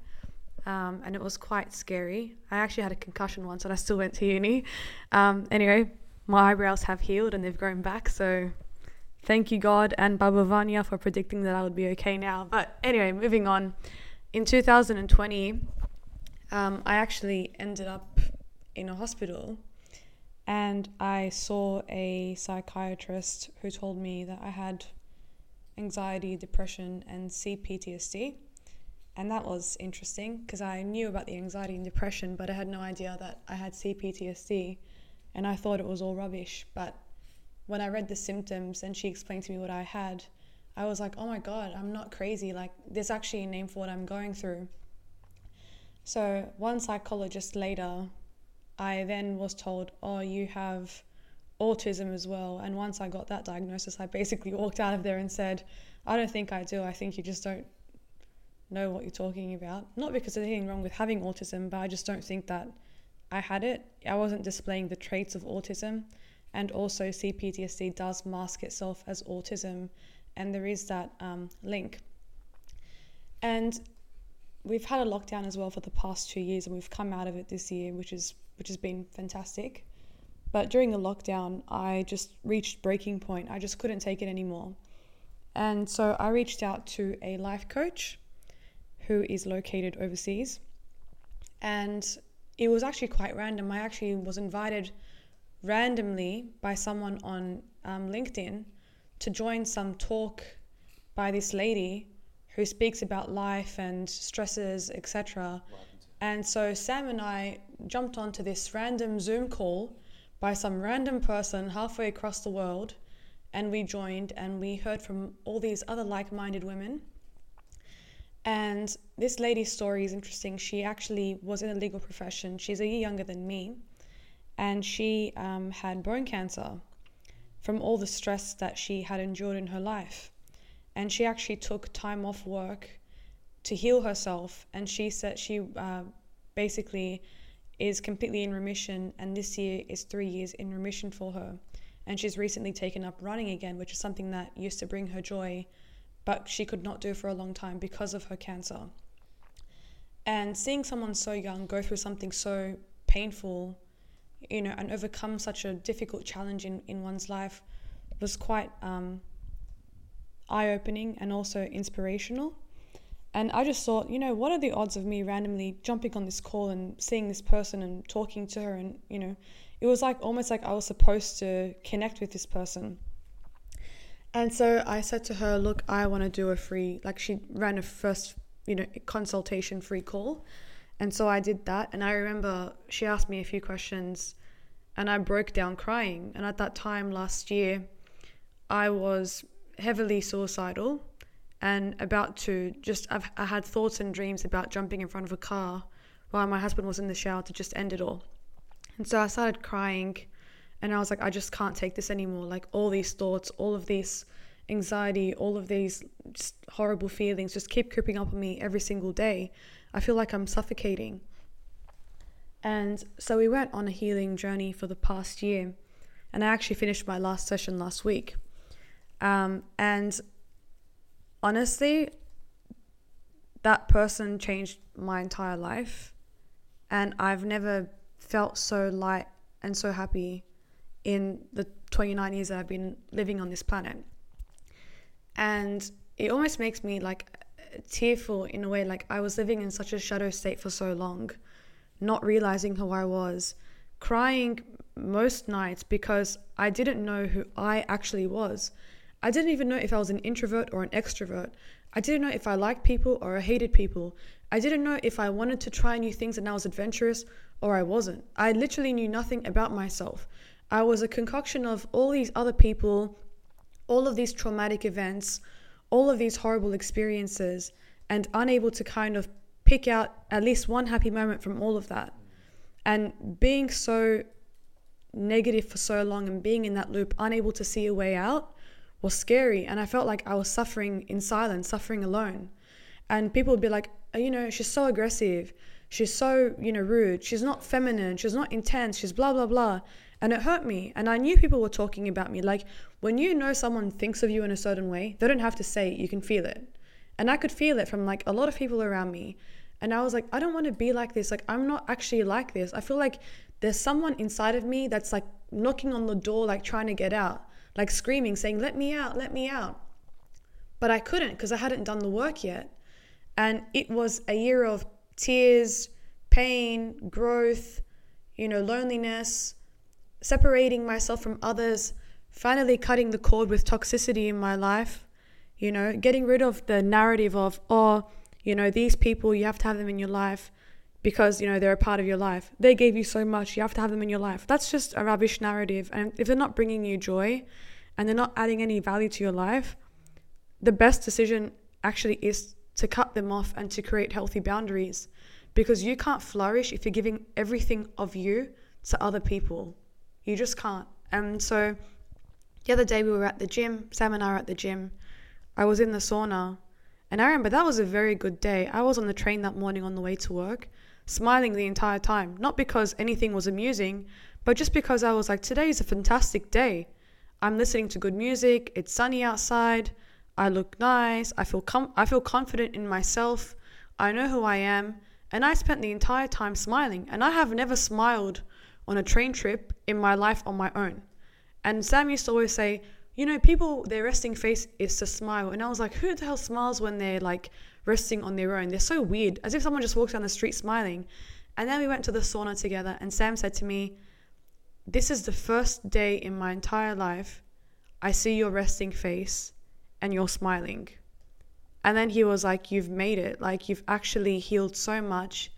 Um, and it was quite scary. I actually had a concussion once and I still went to uni. Um, anyway, my eyebrows have healed and they've grown back. So thank you, God and Baba Vanga, for predicting that I would be okay now. But anyway, moving on. In 2020, um, I actually ended up in a hospital and I saw a psychiatrist who told me that I had anxiety, depression, and CPTSD. And that was interesting because I knew about the anxiety and depression, but I had no idea that I had CPTSD and I thought it was all rubbish. But when I read the symptoms and she explained to me what I had, I was like, oh my God, I'm not crazy. Like, there's actually a name for what I'm going through. So, one psychologist later, I then was told, oh, you have autism as well. And once I got that diagnosis, I basically walked out of there and said, I don't think I do. I think you just don't know what you're talking about. Not because there's anything wrong with having autism, but I just don't think that I had it. I wasn't displaying the traits of autism. And also, CPTSD does mask itself as autism, and there is that um, link. And we've had a lockdown as well for the past two years, and we've come out of it this year, which is which has been fantastic. But during the lockdown, I just reached breaking point. I just couldn't take it anymore. And so I reached out to a life coach who is located overseas. And it was actually quite random. I actually was invited randomly by someone on um, LinkedIn to join some talk by this lady who speaks about life and stresses, etc. And so Sam and I jumped onto this random Zoom call by some random person halfway across the world, and we joined and we heard from all these other like minded women. And this lady's story is interesting. She actually was in the legal profession, she's a year younger than me, and she um, had bone cancer from all the stress that she had endured in her life. And she actually took time off work to heal herself. And she said she uh, basically is completely in remission, and this year is three years in remission for her. And she's recently taken up running again, which is something that used to bring her joy, but she could not do for a long time because of her cancer. And seeing someone so young go through something so painful, you know, and overcome such a difficult challenge in, in one's life was quite um, eye opening and also inspirational. And I just thought, you know, what are the odds of me randomly jumping on this call and seeing this person and talking to her? And, you know, it was like almost like I was supposed to connect with this person. And so I said to her, look, I want to do a free, like she ran a first, you know, consultation free call. And so I did that. And I remember she asked me a few questions and I broke down crying. And at that time last year, I was heavily suicidal and about to just, I've, I had thoughts and dreams about jumping in front of a car while my husband was in the shower to just end it all. And so I started crying and I was like, I just can't take this anymore. Like all these thoughts, all of this anxiety, all of these horrible feelings just keep creeping up on me every single day. I feel like I'm suffocating. And so we went on a healing journey for the past year. And I actually finished my last session last week. Um, and honestly, that person changed my entire life. And I've never felt so light and so happy in the 29 years that I've been living on this planet. And it almost makes me like tearful in a way, like I was living in such a shadow state for so long, not realizing who I was, crying most nights because I didn't know who I actually was. I didn't even know if I was an introvert or an extrovert. I didn't know if I liked people or I hated people. I didn't know if I wanted to try new things and I was adventurous or I wasn't. I literally knew nothing about myself. I was a concoction of all these other people, all of these traumatic events, all of these horrible experiences, and unable to kind of pick out at least one happy moment from all of that. And being so negative for so long and being in that loop, unable to see a way out, was scary. And I felt like I was suffering in silence, suffering alone. And people would be like, oh, you know, she's so aggressive. She's so, you know, rude. She's not feminine. She's not intense. She's blah, blah, blah. And it hurt me. And I knew people were talking about me. Like when you know someone thinks of you in a certain way, they don't have to say it, you can feel it. And I could feel it from like a lot of people around me. And I was like, I don't want to be like this. Like, I'm not actually like this. I feel like there's someone inside of me that's like knocking on the door, like trying to get out, like screaming, saying, let me out, let me out. But I couldn't because I hadn't done the work yet. And it was a year of tears, pain, growth, you know, loneliness, separating myself from others, finally cutting the cord with toxicity in my life, you know, getting rid of the narrative of, oh, you know, these people, you have to have them in your life because, you know, they're a part of your life. They gave you so much, you have to have them in your life. That's just a rubbish narrative. And if they're not bringing you joy and they're not adding any value to your life, the best decision actually is to cut them off and to create healthy boundaries because you can't flourish if you're giving everything of you to other people. You just can't. And so the other day we were at the gym, Sam and I were at the gym. I was in the sauna and I remember that was a very good day. I was on the train that morning on the way to work, smiling the entire time. Not because anything was amusing, but just because I was like, today is a fantastic day. I'm listening to good music, it's sunny outside, I look nice, I feel com- I feel confident in myself, I know who I am, and I spent the entire time smiling. And I have never smiled on a train trip in my life on my own. And Sam used to always say, you know, people, their resting face is to smile. And I was like, who the hell smiles when they're like resting on their own? They're so weird, as if someone just walks down the street smiling. And then we went to the sauna together, and Sam said to me, This is the first day in my entire life I see your resting face and you're smiling. And then he was like, You've made it. Like, you've actually healed so much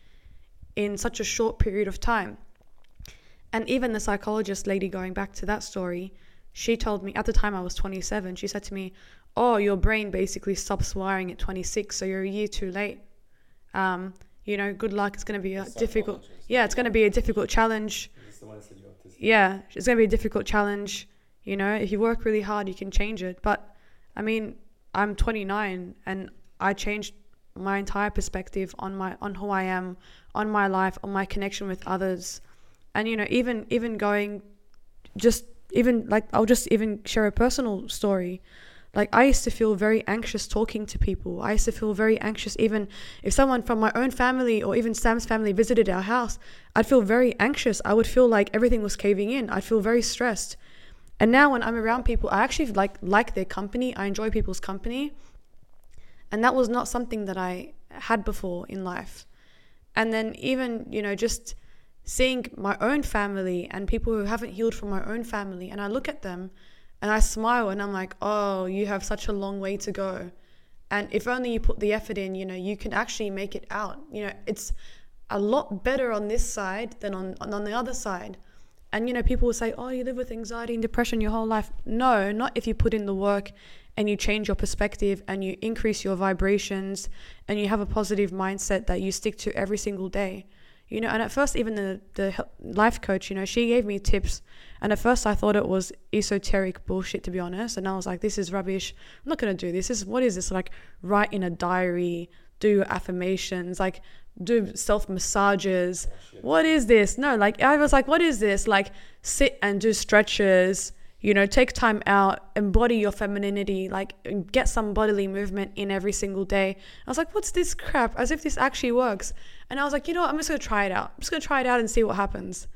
in such a short period of time. And even the psychologist lady, going back to that story, she told me at the time I was 27, she said to me, Oh, your brain basically stops wiring at 26, so you're a year too late. Um, you know, good luck. It's going to be a difficult. Yeah, it's going to be a difficult challenge. Yeah, it's going to be a difficult challenge. You know, if you work really hard, you can change it. But I mean, I'm 29 and I changed my entire perspective on my on who I am, on my life, on my connection with others, and you know even even going, just even like I'll just even share a personal story. Like I used to feel very anxious talking to people. I used to feel very anxious even if someone from my own family or even Sam's family visited our house. I'd feel very anxious. I would feel like everything was caving in. I'd feel very stressed. And now when I'm around people, I actually like like their company. I enjoy people's company. And that was not something that I had before in life. And then even, you know, just seeing my own family and people who haven't healed from my own family and I look at them and I smile and I'm like, "Oh, you have such a long way to go." And if only you put the effort in, you know, you can actually make it out. You know, it's a lot better on this side than on on the other side. And you know, people will say, "Oh, you live with anxiety and depression your whole life." No, not if you put in the work and you change your perspective and you increase your vibrations and you have a positive mindset that you stick to every single day. You know, and at first even the the life coach, you know, she gave me tips and at first I thought it was esoteric bullshit to be honest, and I was like this is rubbish. I'm not going to do this. This is what is this like write in a diary, do affirmations, like do self massages. What is this? No, like I was like, what is this? Like sit and do stretches. You know, take time out, embody your femininity, like get some bodily movement in every single day. I was like, what's this crap? As if this actually works. And I was like, you know what? I'm just gonna try it out. I'm just gonna try it out and see what happens.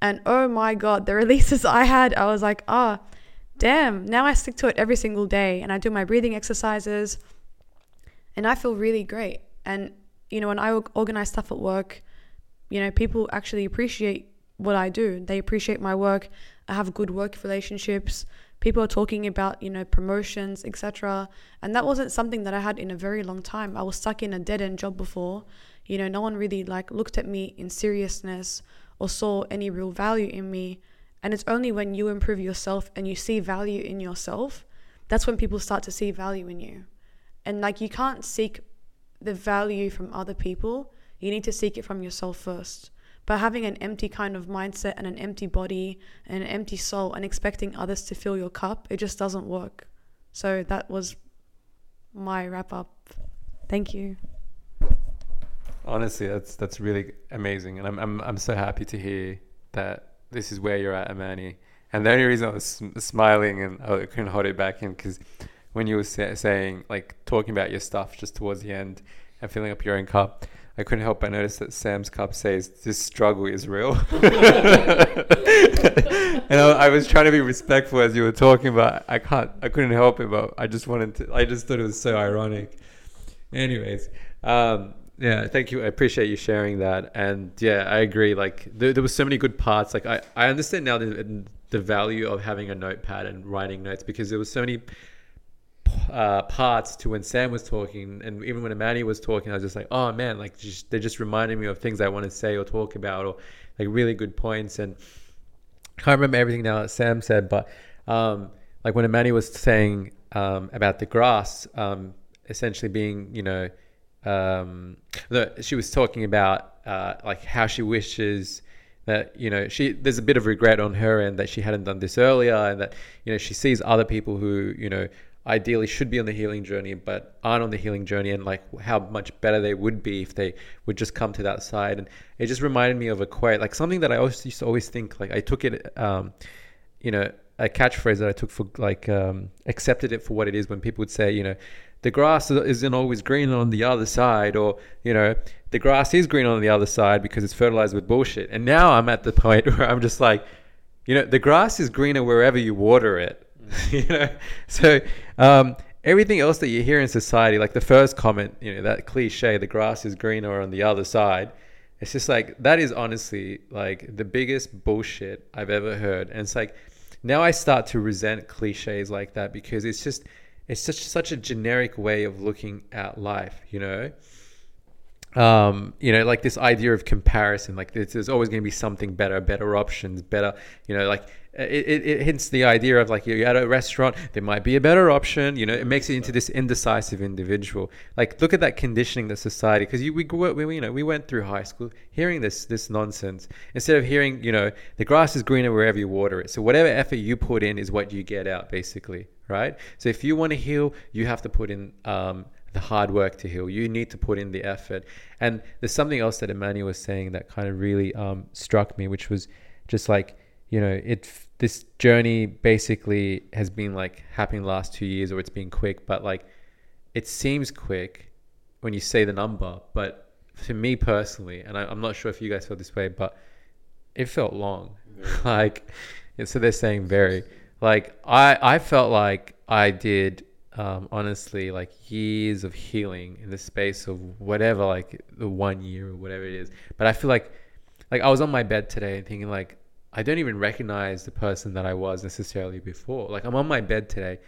And oh my god, the [LAUGHS] releases I had, I was like, ah, oh, damn. Now I stick to it every single day, and I do my breathing exercises, and I feel really great. And you know, when I organize stuff at work, you know, people actually appreciate what I do. They appreciate my work. I have good work relationships. People are talking about, you know, promotions, etc. And that wasn't something that I had in a very long time. I was stuck in a dead end job before. You know, no one really like looked at me in seriousness or saw any real value in me. And it's only when you improve yourself and you see value in yourself, that's when people start to see value in you. And like you can't seek the value from other people, you need to seek it from yourself first. But having an empty kind of mindset and an empty body and an empty soul and expecting others to fill your cup, it just doesn't work. So that was my wrap up. Thank you. Honestly, that's that's really amazing, and I'm I'm I'm so happy to hear that this is where you're at, Amani. And the only reason I was smiling and I couldn't hold it back in because when you were say, saying like talking about your stuff just towards the end and filling up your own cup, I couldn't help but notice that Sam's cup says this struggle is real. [LAUGHS] and I, I, was trying to be respectful as you were talking, but I can't. I couldn't help it. But I just wanted to. I just thought it was so ironic. Anyways, um, yeah, thank you. I appreciate you sharing that. And yeah, I agree. Like there, there was so many good parts. Like I, I understand now the, the value of having a notepad and writing notes because there was so many uh, parts to when Sam was talking and even when Amani was talking, I was just like, oh man, like just, they're just reminding me of things I want to say or talk about or like really good points. And I can't remember everything now that Sam said, but um, like when Amani was saying um, about the grass, um, essentially being, you know, um, the, she was talking about uh, like how she wishes that you know she there's a bit of regret on her end that she hadn't done this earlier and that you know she sees other people who you know ideally should be on the healing journey but aren't on the healing journey and like how much better they would be if they would just come to that side. And it just reminded me of a quote like something that i always used to always think like i took it um, you know a catchphrase that i took for like um, accepted it for what it is when people would say you know the grass isn't always green on the other side, or you know, the grass is green on the other side because it's fertilized with bullshit. And now I'm at the point [LAUGHS] where I'm just like, you know, the grass is greener wherever you water it. [LAUGHS] You know, so um, everything else that you hear in society, like the first comment, you know, that cliche, the grass is greener on the other side. It's just like that is honestly like the biggest bullshit I've ever heard. And it's like now I start to resent cliches like that because it's just it's such such a generic way of looking at life, you know. Um, you know, like this idea of comparison, like there's, there's always going to be something better, better options, better, you know, like it, it, it, hints the idea of like you're at a restaurant, there might be a better option, you know, it makes it into this indecisive individual. Like, look at that conditioning that society, because we, we, you know, we went through high school hearing this, this nonsense instead of hearing, you know, the grass is greener wherever you water it. So whatever effort you put in is what you get out, basically right? So if you want to heal, you have to put in um, the hard work to heal. You need to put in the effort. And there's something else that Emmanuel was saying that kind of really um, struck me, which was just like, you know, it this journey basically has been like happening the last two years, or it's been quick, but like it seems quick when you say the number, but for me personally, and I, I'm not sure if you guys felt this way, but it felt long. [LAUGHS] like, so they're saying very. Like I, I felt like I did um, honestly like years of healing in the space of whatever like the one year or whatever it is. But i feel like like i was on my bed today and thinking like i don't even recognize the person that i was necessarily before. Like i'm on my bed today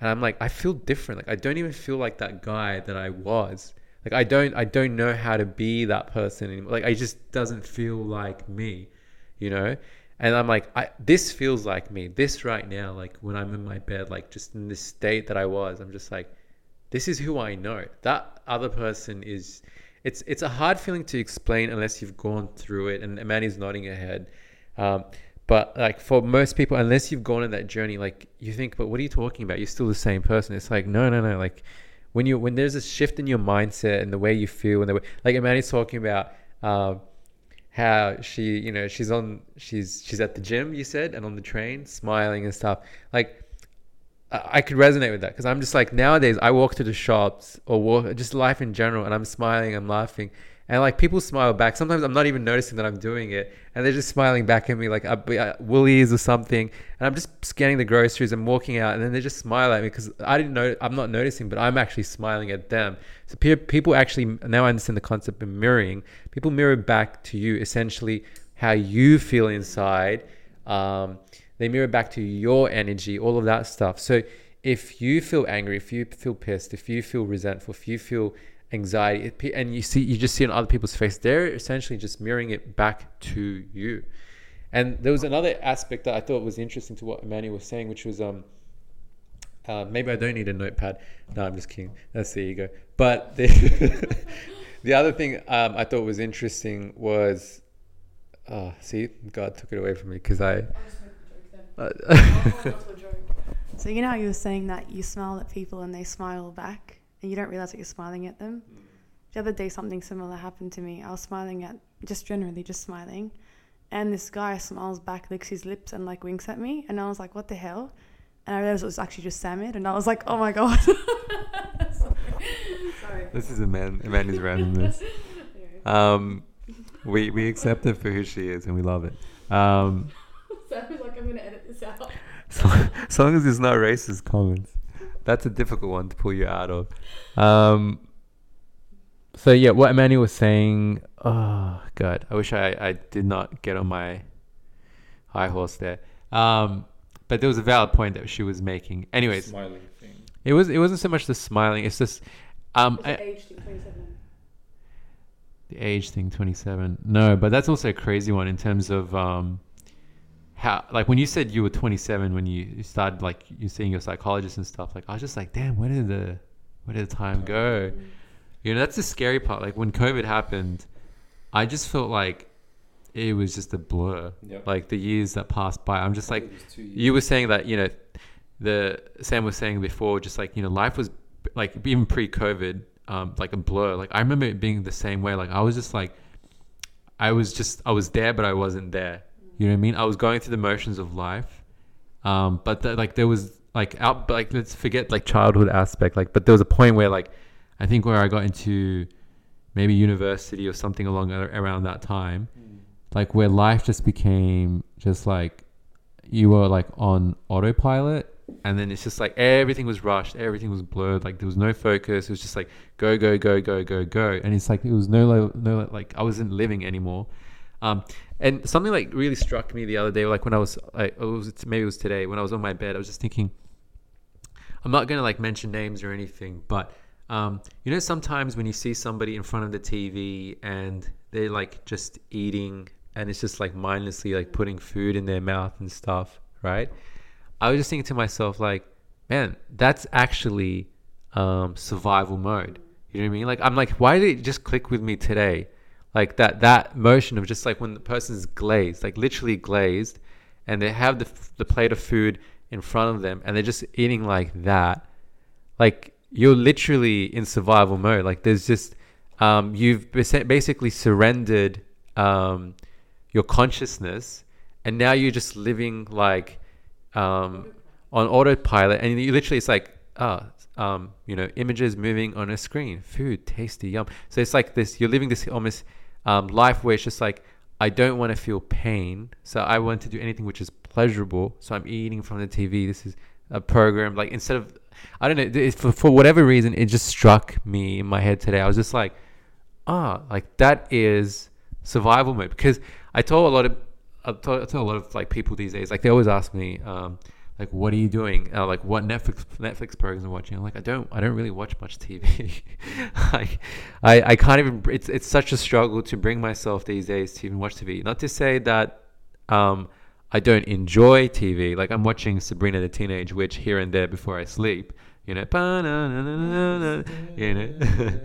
and i'm like i feel different. Like i don't even feel like that guy that i was. Like i don't i don't know how to be that person anymore. Like it just doesn't feel like me you know and I'm like, I, this feels like me. This right now, like when I'm in my bed, like just in this state that I was, I'm just like, this is who I know. That other person is. It's it's a hard feeling to explain unless you've gone through it. And Manny's nodding her head. Um, but like for most people, unless you've gone on that journey, like you think, but what are you talking about? You're still the same person. It's like no, no, no. Like when you when there's a shift in your mindset and the way you feel and the way like Manny's talking about. Um, how she you know she's on she's she's at the gym you said and on the train smiling and stuff. Like I, could resonate with that because I'm just like nowadays I walk to the shops or walk just life in general and I'm smiling I'm laughing and like people smile back. Sometimes I'm not even noticing that I'm doing it, and they're just smiling back at me like uh, Woolies or something. And I'm just scanning the groceries and walking out, and then they just smile at me because I didn't know. I'm not noticing, but I'm actually smiling at them. So pe- people actually now I understand the concept of mirroring. People mirror back to you essentially how you feel inside. Um, they mirror back to your energy, all of that stuff. So if you feel angry, if you feel pissed, if you feel resentful, if you feel anxiety. And you see you just see on other people's face. They're essentially just mirroring it back to you. And there was another aspect that i thought was interesting to what emmanuel was saying which was um uh, maybe i don't need a notepad. No i'm just kidding. That's the ego but the, [LAUGHS] the other thing um, i thought was interesting was oh see god took it away from me because i [LAUGHS] joke. so you know how you were saying that you smile at people and they smile back and you don't realize that you're smiling at them. Mm. The other day, something similar happened to me. I was smiling at, just generally, just smiling. And this guy smiles back, licks his lips, and like winks at me. And I was like, what the hell? And I realized it was actually just Samid. And I was like, oh my God. [LAUGHS] Sorry. This is Amani. A man is randomness. [LAUGHS] Um, we, we accept her for who she is and we love it. Um, [LAUGHS] Sam's like, I'm going to edit this out. So, as long as it's not racist comments that's a difficult one to pull you out of. Um, so yeah, what Emmanuel was saying. Oh God, I wish I, I did not get on my high horse there. Um, but there was a valid point that she was making. Anyways, smiling thing. It was it wasn't so much the smiling. It's just um. I, age thing, the age thing, twenty seven. No, but that's also a crazy one in terms of um how like when you said you were 27 when you started like you seeing your psychologist and stuff like i was just like damn where did the where did the time go? You know that's the scary part. Like when covid happened i just felt like it was just a blur. Yep. like the years that passed by i'm just like you were saying that you know the sam was saying before just like you know life was like even pre-covid um, like a blur. Like i remember it being the same way. Like i was just like i was just i was there but i wasn't there you know what I mean? I was going through the motions of life, um, but the, like there was like out like let's forget like childhood aspect. Like, but there was a point where like I think where I got into maybe university or something along around that time, mm. like where life just became just like you were like on autopilot and then it's just like everything was rushed everything was blurred like there was no focus it was just like go go go go go go and it's like it was no no like i wasn't living anymore um, and something like really struck me the other day, like when I was, I, it was maybe it was today when I was on my bed, I was just thinking, I'm not gonna like mention names or anything, but um, you know, sometimes when you see somebody in front of the TV and they're like just eating and it's just like mindlessly like putting food in their mouth and stuff, right? I was just thinking to myself, like, man, that's actually um, survival mode. You know what I mean? Like, I'm like, why did it just click with me today? Like that that motion of just like when the person's glazed like literally glazed and they have the, the plate of food in front of them and they're just eating like that like you're literally in survival mode. Like there's just um, you've basi- basically surrendered um, your consciousness, and now you're just living like um, on autopilot, and you literally it's like ah. um, you know, images moving on a screen, food, tasty, yum. So it's like this. You're living this almost um, life where it's just like I don't want to feel pain, so I want to do anything which is pleasurable. So I'm eating from the TV. This is a program. Like instead of, I don't know, for for whatever reason, it just struck me in my head today. I was just like, ah, like that is survival mode. Because I told a lot of, I told, I told a lot of like people these days, like they always ask me, um, like, what are you doing? Uh, like, what Netflix Netflix programs are watching? I'm like, I don't, I don't really watch much TV. [LAUGHS] like, I, I can't even. It's it's such a struggle to bring myself these days to even watch TV. Not to say that, um, I don't enjoy TV. Like, I'm watching Sabrina the Teenage Witch here and there before I sleep. You know, you know. [LAUGHS]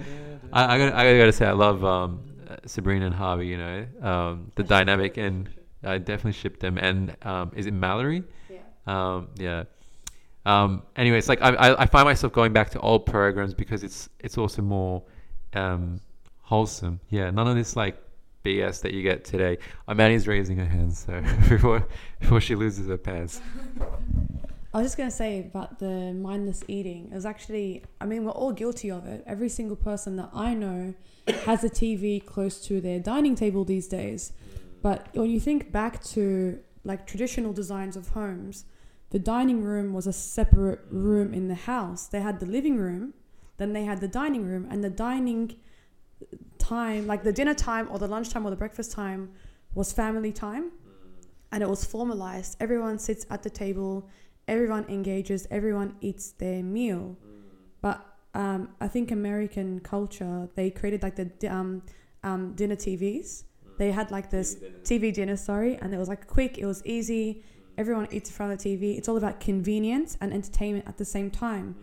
I, I gotta, I gotta say, I love um, Sabrina and Harvey. You know, um, the dynamic, and I definitely ship them. And um, is it Mallory? Um, yeah. Um, anyway, it's like I, I, find myself going back to old programs because it's it's also more um, wholesome. Yeah, none of this like BS that you get today. Amani's raising her hand, so [LAUGHS] before before she loses her pants. [LAUGHS] I was just gonna say about the mindless eating. It was actually, I mean, we're all guilty of it. Every single person that I know [COUGHS] has a TV close to their dining table these days. But when you think back to like traditional designs of homes, the dining room was a separate room in the house. They had the living room, then they had the dining room, and the dining time, like the dinner time or the lunchtime or the breakfast time, was family time. And it was formalized. Everyone sits at the table, everyone engages, everyone eats their meal. But um, I think American culture, they created like the um, um, dinner TVs. They had like this TV dinner, sorry, and it was like quick, it was easy everyone eats in front of the TV. It's all about convenience and entertainment at the same time.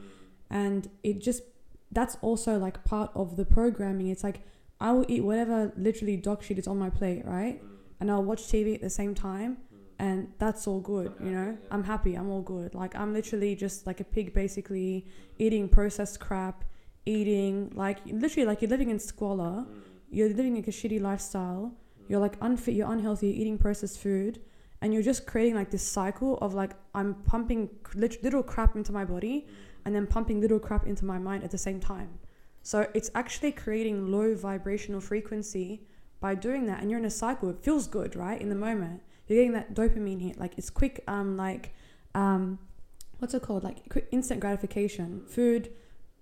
And it just, that's also like part of the programming. It's like, I will eat whatever literally dog shit is on my plate, right? And I'll watch TV at the same time. And that's all good, you know? I'm happy, I'm all good. Like, I'm literally just like a pig, basically, eating processed crap, eating, like, literally, like, you're living in squalor, you're living like a shitty lifestyle, you're like unfit, you're unhealthy, you're eating processed food and you're just creating like this cycle of like I'm pumping little crap into my body and then pumping little crap into my mind at the same time. So it's actually creating low vibrational frequency by doing that and you're in a cycle. It feels good, right? In the moment. You're getting that dopamine hit. Like it's quick um like um what's it called? Like quick instant gratification. Food,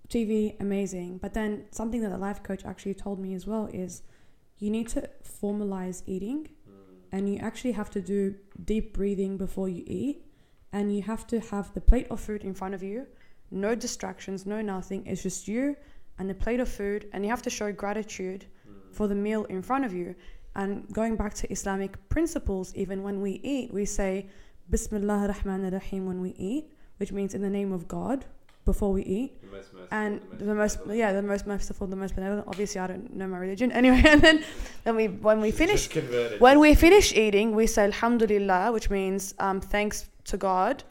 TV, amazing. But then something that the life coach actually told me as well is you need to formalize eating hmm. and you actually have to do deep breathing before you eat and you have to have the plate of food in front of you. No distractions no nothing. It's just you and the plate of food and you have to show gratitude hmm. for the meal in front of you. And going back to islamic principles even when we eat we say bismillah rahman rahim when we eat which means in the name of god before we eat. And the most yeah the most merciful the most benevolent. Obviously i don't know my religion. [LAUGHS] Anyway and then then we when we finish when we finish eating we say alhamdulillah which means um, thanks to god.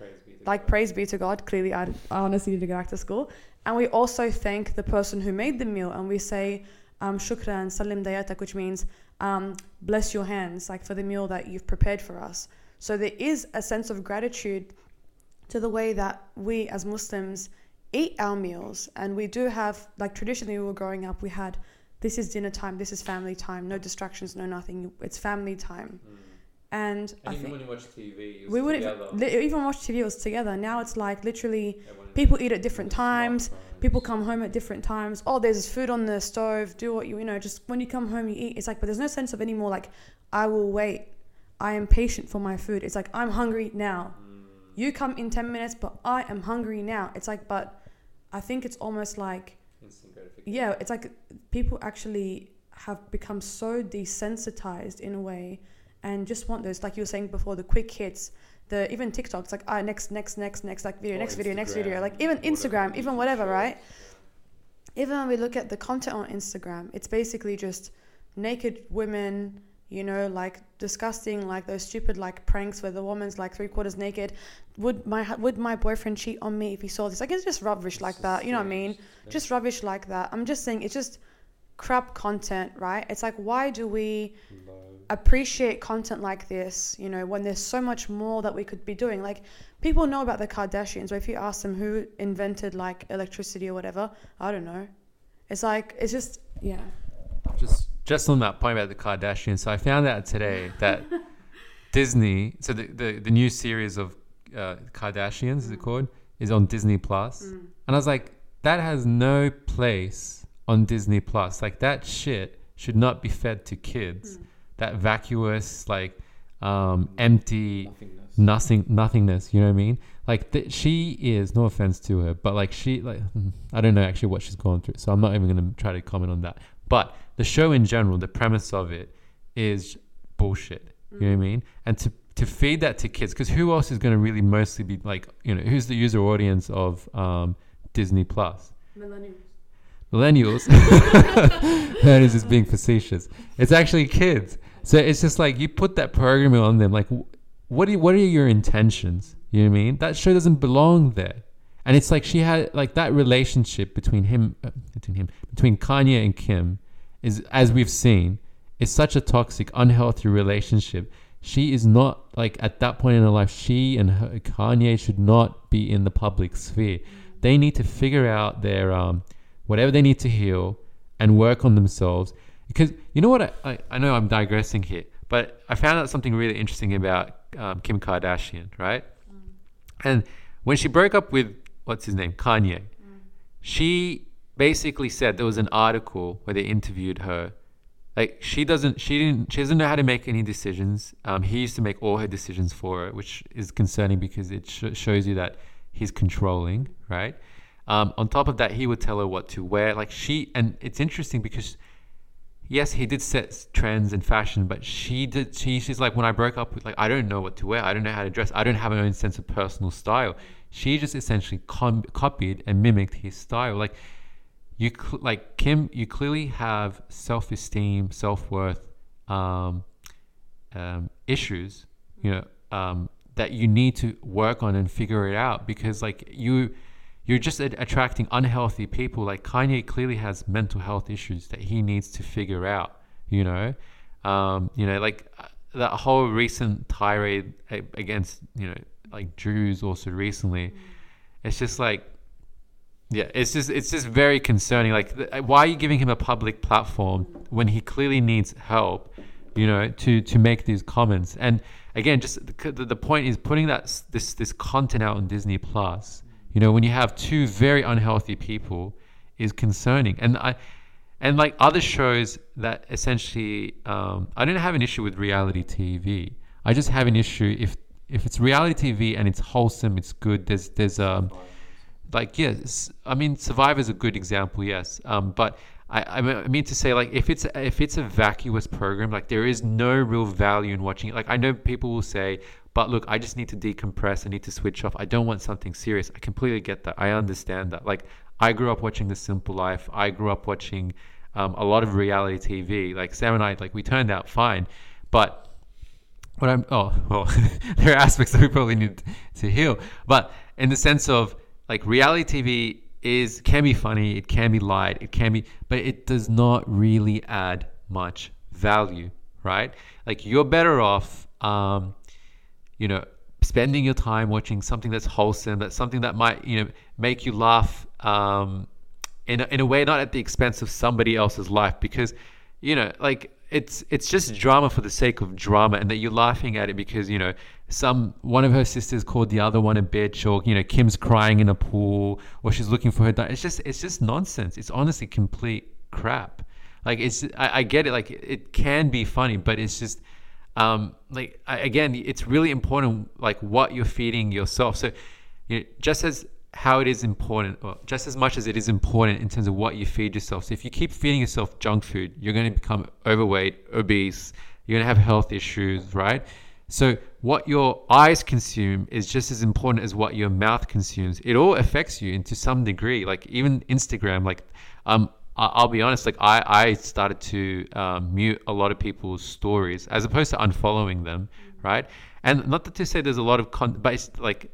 Like praise be to god. Clearly I, I honestly need to go back to school. And we also thank the person who made the meal and we say um, shukran salim dayatak which means um, bless your hands like for the meal that you've prepared for us. So there is a sense of gratitude to the way that we as muslims eat our meals and we do have like traditionally we were growing up we had this is dinner time this is family time no distractions no nothing it's family time. Hmm. And, I think when you watch TV, we wouldn't li- even watch TV it was together. Now it's like literally people eat at different times people come home at different times. Oh there's food on the stove do what you you know just when you come home you eat. It's like but there's no sense of anymore like I will wait. I am patient for my food. It's like I'm hungry now. Hmm. You come in 10 minutes but I am hungry now. It's like but I think it's almost like yeah, it's like people actually have become so desensitized in a way and just want those like you were saying before the quick hits the even TikToks like ah next next next next like video Or next video next video like even Instagram. It even whatever sure. right? Even when we look at the content on Instagram it's basically just naked women you know, like disgusting, like those stupid like pranks where the woman's like three quarters naked. Would my would my boyfriend cheat on me if he saw this? Like it's just rubbish like that. You know what I mean? Just rubbish like that. I'm just saying it's just crap content, right? It's like why do we appreciate content like this? You know, when there's so much more that we could be doing. Like people know about the Kardashians, but if you ask them who invented like electricity or whatever, I don't know. It's like it's just yeah. just just on that point about the Kardashians, so I found out today that [LAUGHS] Disney, so the, the, the new series of uh, Kardashians, is it called, is on Disney Plus, and I was like, that has no place on Disney Plus. Like that shit should not be fed to kids. That vacuous, like um, empty, nothing, nothingness. You know what I mean? Like th- she is. No offense to her, but like she, like [LAUGHS] I don't know actually what she's gone through, so I'm not even gonna try to comment on that. But the show in general, the premise of it is bullshit. You know what I mean? And to to feed that to kids, because who else is going to really mostly be like, you know, who's the user audience of um, Disney Plus? Millennials. Millennials. [LAUGHS] [LAUGHS] that is just being facetious. It's actually kids. So it's just like you put that programming on them. Like, what are what are your intentions? You know what I mean? That show doesn't belong there. And it's like she had like that relationship between him, uh, between him, between Kanye and Kim, is as we've seen, is such a toxic, unhealthy relationship. She is not like at that point in her life. She and her, Kanye should not be in the public sphere. They need to figure out their um, whatever they need to heal and work on themselves. Because you know what? I, I, I know I'm digressing here, but I found out something really interesting about um, Kim Kardashian, right? And when she broke up with what's his name, Kanye, she basically said there was an article where they interviewed her. Like she doesn't, she didn't, she doesn't know how to make any decisions. Um, he used to make all her decisions for her, which is concerning because it sh- shows you that he's controlling, right? Um, on top of that, he would tell her what to wear. Like she, and it's interesting because yes, he did set trends in fashion, but she did. She, she's like, when I broke up with, like, I don't know what to wear. I don't know how to dress. I don't have my own sense of personal style. She just essentially com- copied and mimicked his style. Like, you, cl- like Kim, you clearly have self-esteem, self-worth um, um, issues. You know um, that you need to work on and figure it out because, like, you you're just attracting unhealthy people. Like Kanye clearly has mental health issues that he needs to figure out. You know, um, you know, like uh, that whole recent tirade against you know like Jews also recently. It's just like, yeah, it's just it's just very concerning. Like, why are you giving him a public platform when he clearly needs help? You know, to to make these comments. And again, just the, the the point is putting that this this content out on Disney Plus you know when you have two very unhealthy people is concerning and i and like other shows that essentially um, i don't have an issue with reality tv i just have an issue if if it's reality tv and it's wholesome it's good there's there's um like yes i mean survivor is a good example yes um but I, I mean- to say like if it's if it's a vacuous program like there is no real value in watching it. Like i know people will say but look i just need to decompress i need to switch off i don't want something serious. I completely get that i understand that. Like i grew up watching the simple life i grew up watching um, a lot of reality tv like sam and i like we turned out fine but what I'm oh well [LAUGHS] there are aspects that we probably need to heal but in the sense of like reality TV is can be funny it can be light it can be but it does not really add much value right? Like you're better off um you know spending your time watching something that's wholesome that's something that might you know make you laugh um in a, in a way not at the expense of somebody else's life because you know like it's it's just drama for the sake of drama and that you're laughing at it because you know some one of her sisters called the other one a bitch or you know Kim's crying in a pool or she's looking for her di- it's just it's just nonsense. It's honestly complete crap. Like it's I, I get it. Like it can be funny but it's just um like I, again it's really important like what you're feeding yourself. So you know, just as how it is important, or just as much as it is important in terms of what you feed yourself. So if you keep feeding yourself junk food, you're going to become overweight, obese. You're going to have health issues, right? So what your eyes consume is just as important as what your mouth consumes. It all affects you into some degree. Like even Instagram, like um, I'll be honest, like I, I started to um, mute a lot of people's stories as opposed to unfollowing them, right? And not to say there's a lot of con, but it's like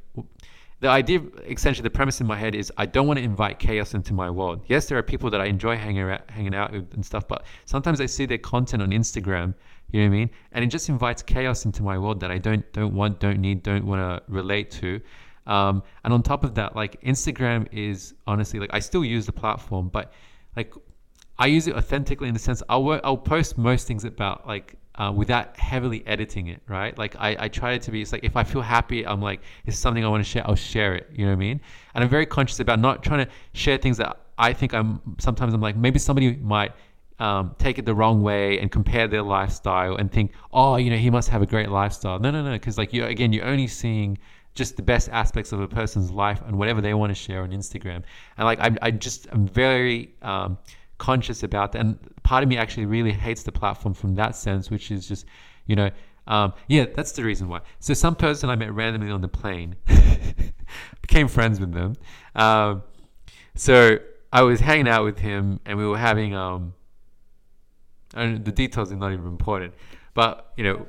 the idea, essentially, the premise in my head is I don't want to invite chaos into my world. Yes, there are people that I enjoy hanging out, hanging out with and stuff, but sometimes I see their content on Instagram. You know what I mean? And it just invites chaos into my world that I don't don't want, don't need, don't want to relate to. Um, and on top of that, like Instagram is honestly like I still use the platform, but like I use it authentically in the sense I'll work, I'll post most things about like uh, without heavily editing it, right? Like I, I try it to be, it's like if I feel happy, I'm like, it's something I want to share, I'll share it. You know what I mean? And I'm very conscious about not trying to share things that I think I'm, sometimes I'm like, maybe somebody might um, take it the wrong way and compare their lifestyle and think, oh, you know, he must have a great lifestyle. No, no, no. Cause like you, again, you're only seeing just the best aspects of a person's life and whatever they want to share on Instagram. And like, I'm, I just, I'm very, um, conscious about that. And part of me actually really hates the platform from that sense, which is just, you know, um, yeah, that's the reason why. So some person I met randomly on the plane, [LAUGHS] became friends with them. Um, so I was hanging out with him, and we were having um, and the details are not even important, but you know.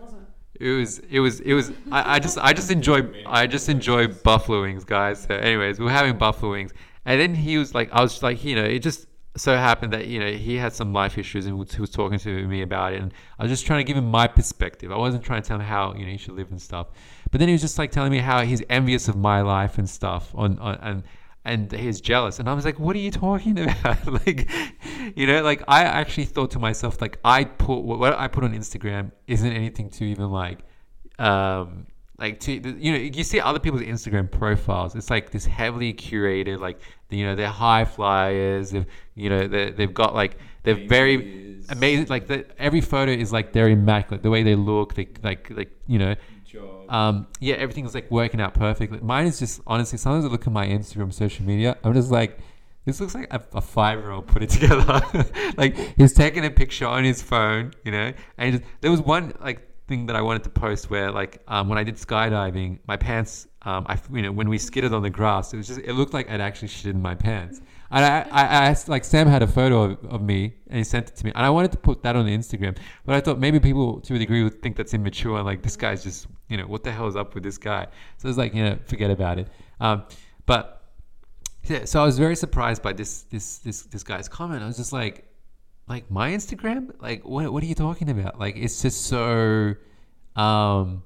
It was, it was, it was. I, I just, I just enjoy, I just enjoy buffalo wings, guys. So, anyways, we were having buffalo wings, and then he was like, I was like, you know, it just, so happened that you know he had some life issues and he was talking to me about it. And i was just trying to give him my perspective. I wasn't trying to tell him how you know he should live and stuff. But then he was just like telling me how he's envious of my life and stuff on, on and and he's jealous. And i was like what are you talking [LAUGHS] about? [LAUGHS] Like you know like i actually thought to myself like i put what i put on instagram isn't anything to even like um like to you know you see other people's instagram profiles. It's like this heavily curated like you know they're high flyers. They've you know they they've got like they're very amazing. Like the, every photo is like they're immaculate. The way they look they like like you know. Um yeah everything's like working out perfectly. Mine is just honestly sometimes i look at my instagram social media i'm just like this looks like a, a five-year-old put it [LAUGHS] together. Like he's taking a picture on his phone you know and just, there was one like thing that I wanted to post where like um, when I did skydiving, my pants, um, I you know when we skidded on the grass, it was just it looked like I'd actually shit in my pants. And I, I, asked, like Sam had a photo of, of me and he sent it to me, and I wanted to put that on Instagram, but I thought maybe people to a degree would think that's immature and like this guy's just you know what the hell is up with this guy? So it's like you know forget about it. Um, but yeah, so I was very surprised by this this this this guy's comment. I was just like, like my Instagram, like what what are you talking about? Like it's just so, um,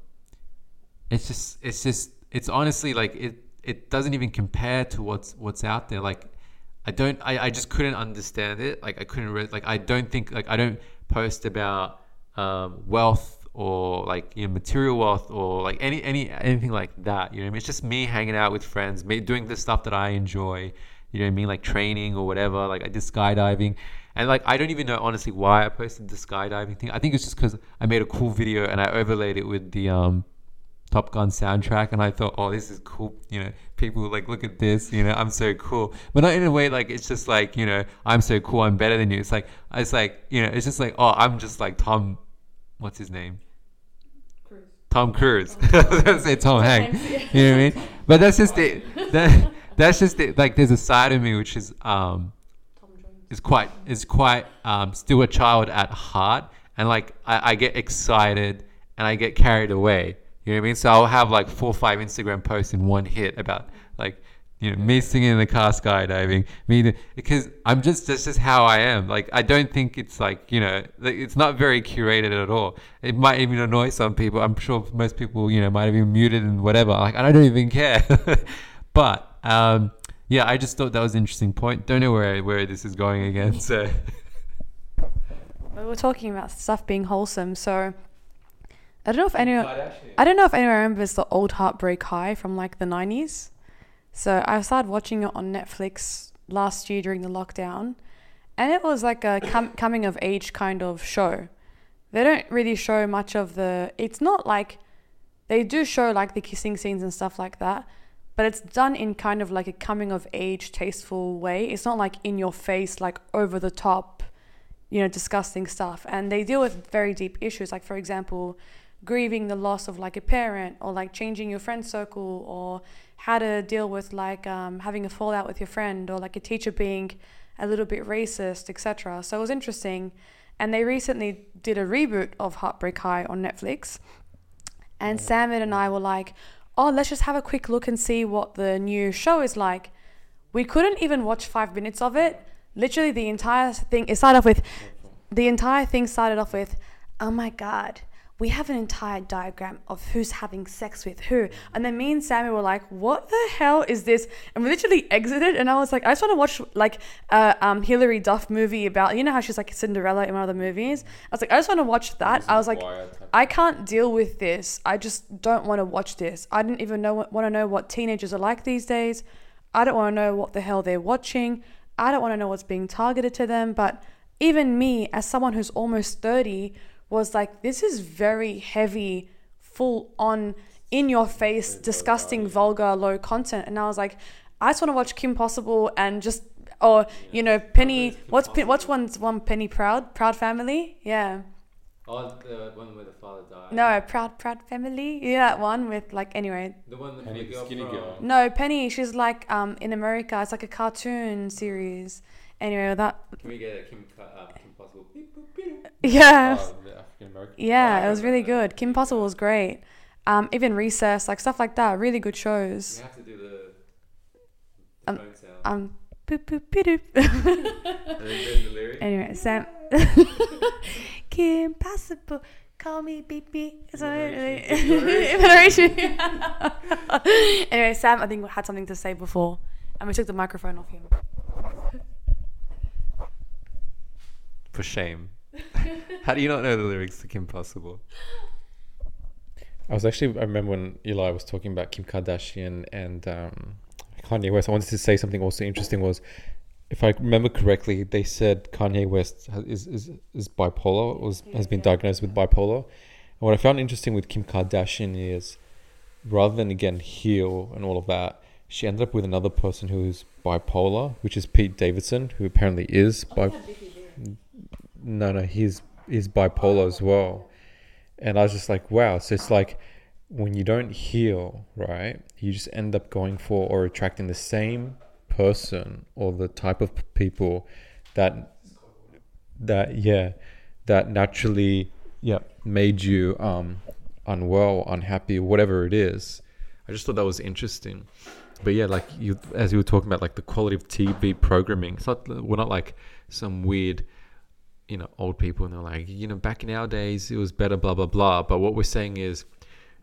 it's just it's just it's honestly like it it doesn't even compare to what's what's out there. Like I don't I, I just couldn't understand it. Like I couldn't re- like I don't think like I don't post about um, wealth or like you know material wealth or like any any anything like that. You know I mean? It's just me hanging out with friends, me doing the stuff that I enjoy. You know what I mean? Like training or whatever. Like I did skydiving. And like I don't even know honestly why I posted the skydiving thing. I think it's just because I made a cool video and I overlaid it with the um, Top Gun soundtrack, and I thought, oh, this is cool. You know, people like look at this. You know, I'm so cool, but not in a way like it's just like you know, I'm so cool, I'm better than you. It's like it's like you know, it's just like oh, I'm just like Tom. What's his name? Tom Cruise. Tom Cruise. [LAUGHS] I was gonna say Tom Hanks. You know what I mean? But that's just it. That, that's just it. Like there's a side of me which is um. Is quite is quite um, still a child at heart, and like I, I get excited and I get carried away. You know what I mean? So I'll have like four or five Instagram posts in one hit about like you know me singing in the car skydiving, me because I'm just that's just how I am. Like I don't think it's like you know like, it's not very curated at all. It might even annoy some people. I'm sure most people you know might have been muted and whatever. Like I don't even care. [LAUGHS] but um, yeah, I just thought that was an interesting point. Don't know where where this is going again. So We were talking about stuff being wholesome, so I don't know if anyone I don't know if anyone remembers the old Heartbreak High from like the nineties. So I started watching it on Netflix last year during the lockdown, and it was like a com- [COUGHS] coming of age kind of show. They don't really show much of the. It's not like they do show like the kissing scenes and stuff like that, but it's done in kind of like a coming of age, tasteful way. It's not like in your face, like over the top, you know, disgusting stuff. And they deal with very deep issues, like for example, grieving the loss of like a parent, or like changing your friend circle, or how to deal with like um, having a fallout with your friend, or like a teacher being a little bit racist, etc. So it was interesting. And they recently did a reboot of Heartbreak High on Netflix. And Sam and I were like, oh, let's just have a quick look and see what the new show is like. We couldn't even watch five minutes of it. Literally, the entire thing, it started off with, the entire thing started off with, oh my God, we have an entire diagram of who's having sex with who. And then me and Sammy were like, what the hell is this? And we literally exited. And I was like, I just want to watch like a um, Hilary Duff movie about, you know how she's like Cinderella in one of the movies? I was like, I just want to watch that. I was like, I can't deal with this. I just don't want to watch this. I didn't even know want to know what teenagers are like these days. I don't want to know what the hell they're watching. I don't want to know what's being targeted to them. But even me, as someone who's almost 30, was like, this is very heavy, full on, in your face, disgusting, vulgar, low content. And I was like, I just want to watch Kim Possible and just, or, you know, Penny, what's, Pe- what's one's one Penny Proud? Proud Family? Yeah. Oh, the one where the father died. No, Proud Proud Family. Yeah, that one with like anyway. The one Penny, the skinny girl. No, Penny. She's like um in America. It's like a cartoon series. Anyway, that Can we get a Kim, uh, Kim Possible? Beep, [LAUGHS] yeah, Oh, the African American. yeah, it was really good. Kim Possible was great. Um, even Recess, like stuff like that. Really good You shows. have to do the, the Um, phone sound. Um, boop boop boop. [LAUGHS] and then [LAUGHS] then the lyric. Anyway, Sam. [LAUGHS] Kim Possible, call me beep beep. Is that it? Evaluation. Evaluation. anyway, Sam, I think had something to say before, and we took the microphone off him. For shame. [LAUGHS] How do you not know the lyrics to Kim Possible? I was actually I remember when Eli was talking about Kim Kardashian and um, Kanye West. I wanted to say something also interesting was, if I remember correctly, they said Kanye West has, is, is is bipolar was has been diagnosed with bipolar. And what I found interesting with Kim Kardashian is, rather than again heal and all of that, she ended up with another person who is bipolar, which is Pete Davidson, who apparently is bi. No, no, he's he's bipolar as well. And I was just like, wow. So it's like when you don't heal, right? You just end up going for or attracting the same person or the type of people that that yeah that naturally yeah made you um unwell, unhappy, whatever it is. I just thought that was interesting. But yeah, like you as you were talking about like the quality of TV programming. It's not we're not like some weird you know old people and they're like you know back in our days it was better blah blah blah. But what we're saying is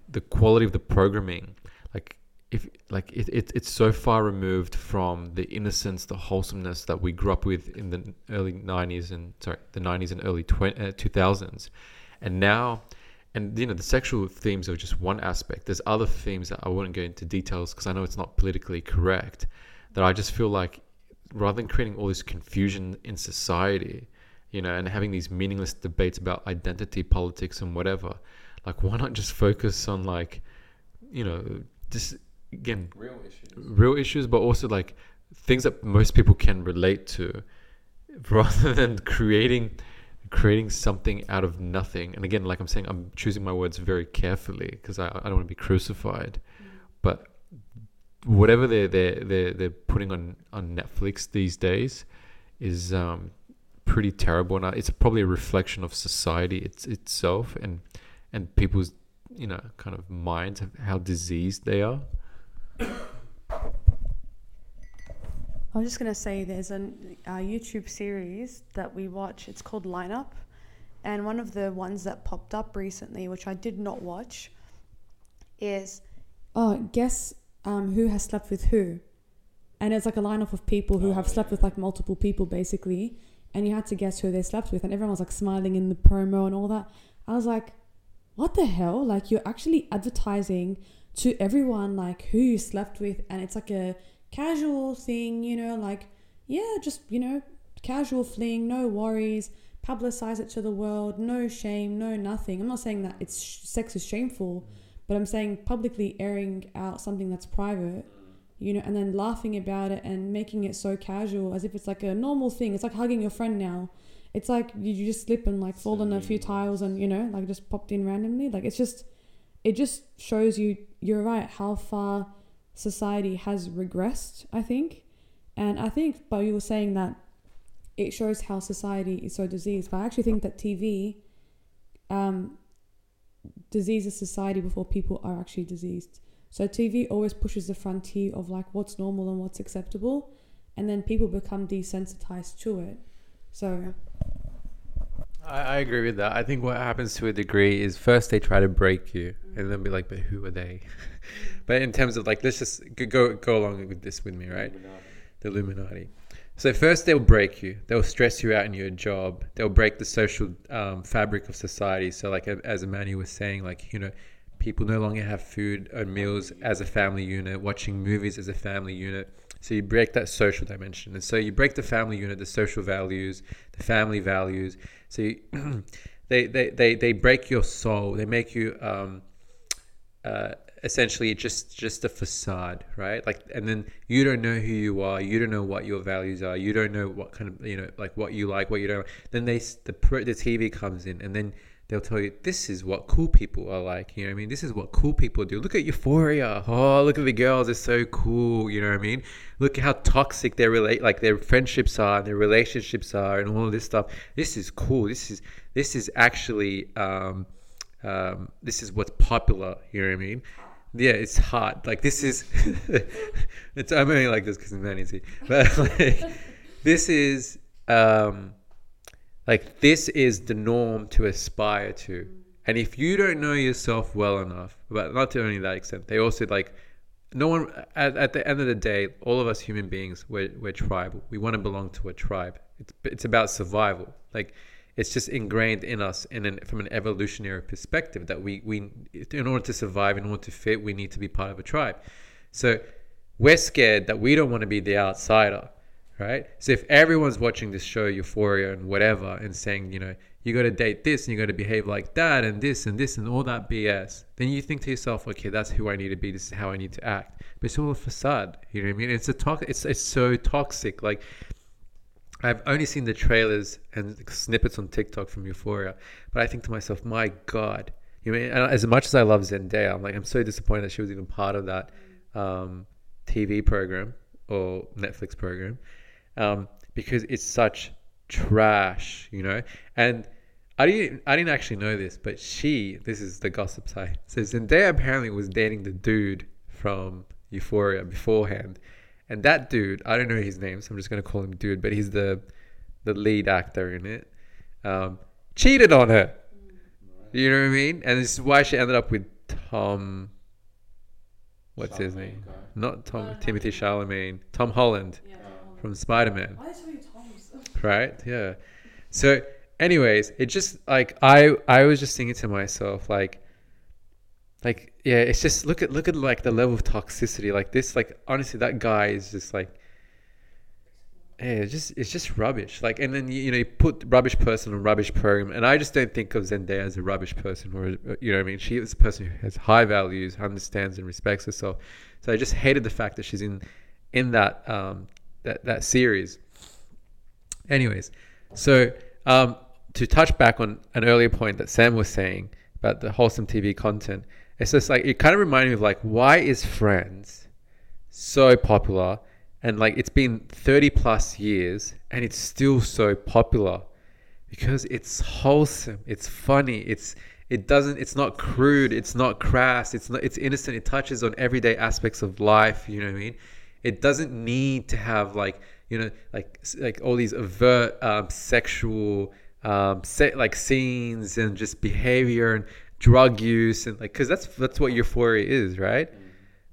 the quality of the programming like if like it, it it's so far removed from the innocence the wholesomeness that we grew up with in the early 90s and sorry the 90s and early 20, uh, 2000s and now and you know the sexual themes are just one aspect. There's other themes that i wouldn't go into details because i know it's not politically correct that i just feel like rather than creating all this confusion in society you know, and having these meaningless debates about identity politics and whatever. Like, why not just focus on like, you know, just again, Real issues. real issues, but also like things that most people can relate to, [LAUGHS] rather than creating creating something out of nothing. And again, like I'm saying, I'm choosing my words very carefully because I, I don't want to be crucified. But whatever they're they're they're, they're putting on on Netflix these days is um, pretty terrible, and it's probably a reflection of society it's, itself and and people's you know kind of minds how diseased they are. I was just gonna say there's a YouTube series that we watch. It's called Lineup, and one of the ones that popped up recently, which I did not watch, is oh guess um, who has slept with who, and it's like a lineup of people who have slept with like multiple people basically, and you had to guess who they slept with, and everyone was like smiling in the promo and all that. I was like, what the hell? Like you're actually advertising to everyone like who you slept with, and it's like a casual thing, you know, like, yeah, just, you know, casual fling, no worries, publicize it to the world, no shame, no nothing. I'm not saying that it's sex is shameful, but I'm saying publicly airing out something that's private, you know, and then laughing about it and making it so casual as if it's like a normal thing. It's like hugging your friend now. It's like you just slip and like fall on a few tiles and, you know, like just popped in randomly. Like it's just, it just shows you, you're right, how far society has regressed, I think. And I think, but you were saying that it shows how society is so diseased. But I actually think that TV um, diseases society before people are actually diseased. So TV always pushes the frontier of like what's normal and what's acceptable, and then people become desensitized to it. So I, I agree with that. I think what happens to a degree is first they try to break you, and then be like, "But who are they?" [LAUGHS] but in terms of like, let's just go- go go along with this with me, right? The Illuminati. So first they'll break you. They'll stress you out in your job. They'll break the social um, fabric of society. So like as Emmanuel was saying, like you know, people no longer have food or meals as a family unit, watching movies as a family unit. So you break that social dimension, and so you break the family unit, the social values, the family values. So you, [CLEARS THROAT] they, they they they break your soul. They make you um, uh, essentially just just a facade, right? Like, and then you don't know who you are. You don't know what your values are. You don't know what kind of you know like what you like, what you don't. Then they the the TV comes in, and then they'll tell you this is what cool people are like. You know what I mean? This is what cool people do. Look at Euphoria. Oh, look at the girls. They're so cool. You know what I mean? Look at how toxic their relate like their friendships are, their relationships are, and all of this stuff. This is cool. This is this is actually um, um, this is what's popular. You know what I mean? Yeah, it's hard. Like this is, [LAUGHS] it's I'm only like this because I'm humanity, but [LAUGHS] like this is um, like this is the norm to aspire to. And if you don't know yourself well enough, but not to only that extent, they also like no one at, at the end of the day, all of us human beings, we're, we're tribal. We want to belong to a tribe. It's it's about survival. Like it's just ingrained in us in an, from an evolutionary perspective that we, we in order to survive in order to fit we need to be part of a tribe so we're scared that we don't want to be the outsider right? So if everyone's watching this show euphoria and whatever and saying you know you got to date this and you got to behave like that and this and this and all that bs then you think to yourself okay that's who i need to be. This is how i need to act. But it's all a facade you know what i mean? It's a talk it's, it's so toxic. Like I've only seen the trailers and snippets on TikTok from Euphoria, but I think to myself, my God, you know, and as much as I love Zendaya, I'm like, I'm so disappointed that she was even part of that um, TV program or Netflix program um, because it's such trash, you know. And I didn't, I didn't actually know this, but she, this is the gossip side. So Zendaya apparently was dating the dude from Euphoria beforehand. And that dude, I don't know his name, so I'm just gonna call him dude, but he's the the lead actor in it. Um, cheated on her. You know what I mean? And this is why she ended up with Tom. What's his name? Not Tom Timothy Chalamet. Tom Holland from Spider Man. [LAUGHS] Right? Yeah. So, anyways, it just like I I was just thinking to myself like like yeah it's just look at look at like the level of toxicity like this like honestly that guy is just like yeah, it's just it's just rubbish like and then you, you know you put rubbish person on rubbish program and i just don't think of zendaya as a rubbish person or you know what i mean she is a person who has high values understands and respects herself so i just hated the fact that she's in in that um that that series anyways so um to touch back on an earlier point that sam was saying about the wholesome tv content it's just like it kind of reminded me of like why is Friends so popular and like it's been 30 plus years and it's still so popular because it's wholesome, it's funny, it's it doesn't it's not crude, it's not crass, it's not it's innocent, it touches on everyday aspects of life, you know what I mean? It doesn't need to have like, you know, like like all these overt um, sexual um, set like scenes and just behavior and drug use and like because that's that's what euphoria is right?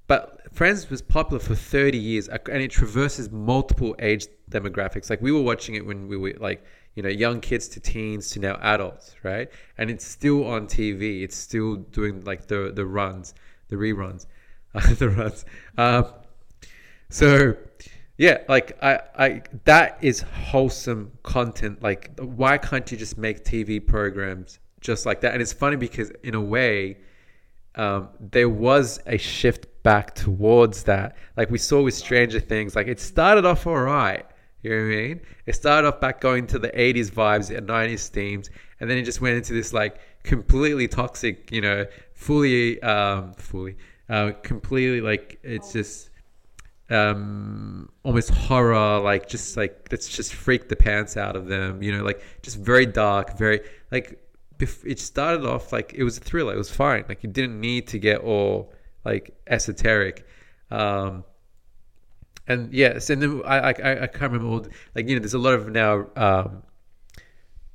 But friends was popular for 30 years and it traverses multiple age demographics. Like we were watching it when we were like you know young kids to teens to now adults right? And it's still on tv it's still doing like the the runs the reruns [LAUGHS] the runs. Um, so yeah like I, I that is wholesome content. Like why can't you just make tv programs just like that? And it's funny because in a way um, there was a shift back towards that. Like we saw with stranger things like it started off all right you know what i mean? It started off back going to the 80s vibes and 90s themes and then it just went into this like completely toxic you know fully um fully uh completely like it's just um, almost horror, like just like let's just freak the pants out of them, you know, like just very dark, very like it started off like it was a thriller, it was fine, like you didn't need to get all like esoteric. Um, and yes, and then I, I I can't remember all like you know there's a lot of now um,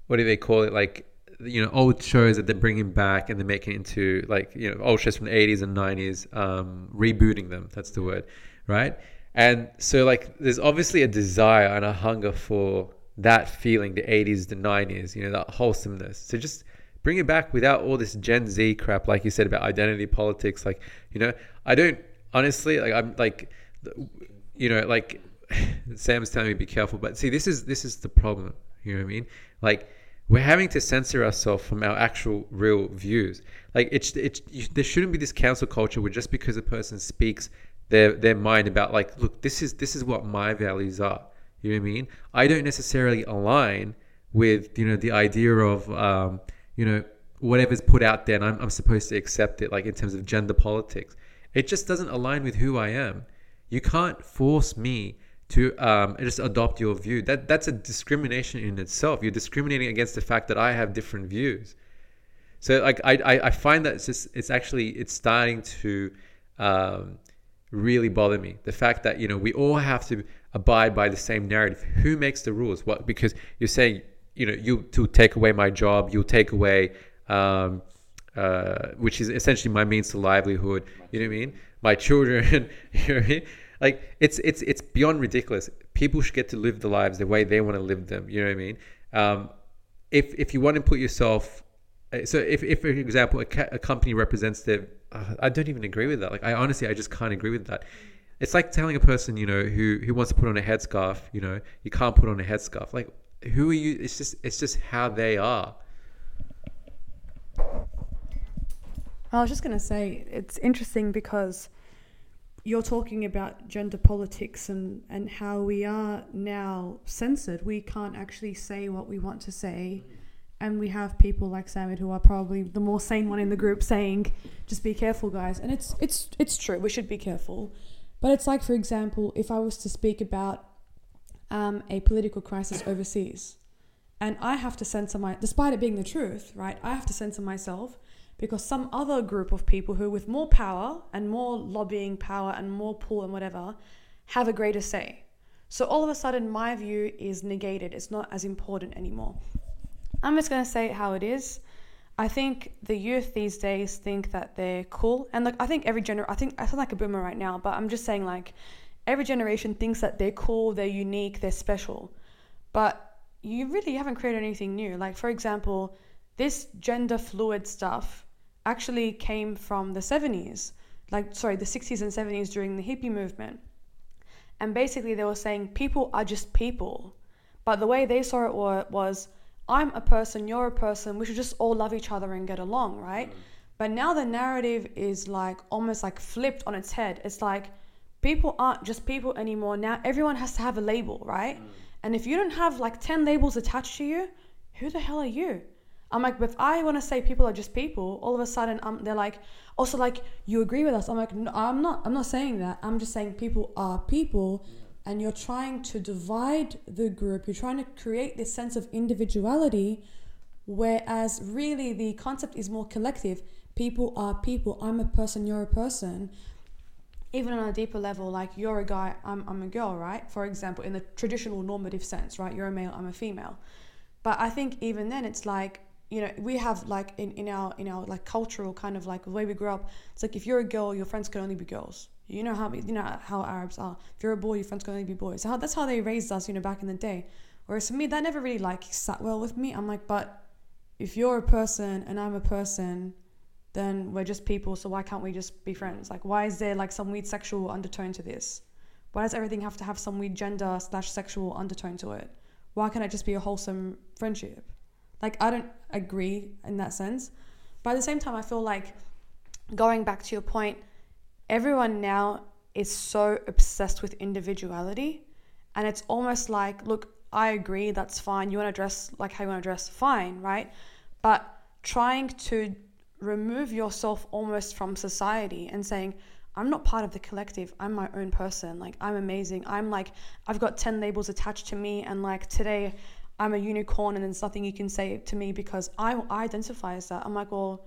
what do they call it like you know old shows that they're bringing back and they're making into like you know old shows from the 80s and 90s um, rebooting them that's the word right? And so like there's obviously a desire and a hunger for that feeling the 80s the 90s you know that wholesomeness. So just bring it back without all this gen z crap like you said about identity politics. Like you know i don't honestly like i'm like you know like [SIGHS] sam's telling me be careful. But see this is this is the problem you know what i mean? Like we're having to censor ourselves from our actual real views. Like it's it's you, there shouldn't be this cancel culture where just because a person speaks their their mind about like look this is this is what my values are. You know what I mean? I don't necessarily align with you know the idea of um, you know whatever's put out there and I'm, I'm supposed to accept it like in terms of gender politics. It just doesn't align with who I am. You can't force me to um, just adopt your view. That that's a discrimination in itself. You're discriminating against the fact that I have different views. So like I I, I find that it's just it's actually it's starting to um, really bother me. The fact that you know we all have to abide by the same narrative. Who makes the rules? What because you're saying you know you to take away my job, you'll take away. Um, uh, which is essentially my means to livelihood. You know what I mean? My children. [LAUGHS] You know what I mean? like it's it's it's beyond ridiculous. People should get to live the lives the way they want to live them. You know what I mean? Um, if if you want to put yourself, uh, so if if for example a, ca- a company represents their, uh, I don't even agree with that. Like I honestly I just can't agree with that. It's like telling a person you know who who wants to put on a headscarf, you know, you can't put on a headscarf. Like who are you? It's just it's just how they are. I was just going to say it's interesting because you're talking about gender politics and, and how we are now censored. We can't actually say what we want to say. And we have people like Samir who are probably the more sane one in the group saying, just be careful, guys. And it's, it's, it's true, we should be careful. But it's like, for example, if I was to speak about um, a political crisis overseas, and I have to censor my, despite it being the truth, right? I have to censor myself because some other group of people who with more power and more lobbying power and more pull and whatever have a greater say. So all of a sudden my view is negated. It's not as important anymore. I'm just going to say how it is. I think the youth these days think that they're cool and like I think every gener I think I sound like a boomer right now, but I'm just saying like every generation thinks that they're cool, they're unique, they're special. But you really haven't created anything new. Like for example, this gender fluid stuff actually came from the 70s, like, sorry, the 60s and 70s during the hippie movement. And basically, they were saying people are just people. But the way they saw it was, I'm a person, you're a person, we should just all love each other and get along, right? But now the narrative is like almost like flipped on its head. It's like people aren't just people anymore. Now everyone has to have a label, right? And if you don't have like 10 labels attached to you, who the hell are you? I'm like, but if I want to say people are just people, all of a sudden um, they're like, also like, you agree with us. I'm like, no, I'm not. I'm not saying that. I'm just saying people are people, and you're trying to divide the group. You're trying to create this sense of individuality, whereas really the concept is more collective. People are people. I'm a person. You're a person. Even on a deeper level, like you're a guy, I'm, I'm a girl, right? For example, in the traditional normative sense, right? You're a male, I'm a female. But I think even then, it's like you know we have like in, in our in our like cultural kind of like the way we grew up it's like if you're a girl your friends can only be girls you know how you know how arabs are. If you're a boy your friends only be boys. How, that's how they raised us you know back in the day. Whereas for me that never really like sat well with me. I'm like but if you're a person and i'm a person then we're just people so why can't we just be friends? Like why is there like some weird sexual undertone to this? Why does everything have to have some weird gender slash sexual undertone to it? Why can't it just be a wholesome friendship? Like, I don't agree in that sense. But at the same time, I feel like going back to your point, everyone now is so obsessed with individuality. And it's almost like, look, I agree, that's fine. You want to dress like how you want to dress, fine, right? But trying to remove yourself almost from society and saying, I'm not part of the collective. I'm my own person. Like I'm amazing. I'm like I've got 10 labels attached to me and like today I'm a unicorn and there's nothing you can say to me because I, I identify as that. I'm like, well,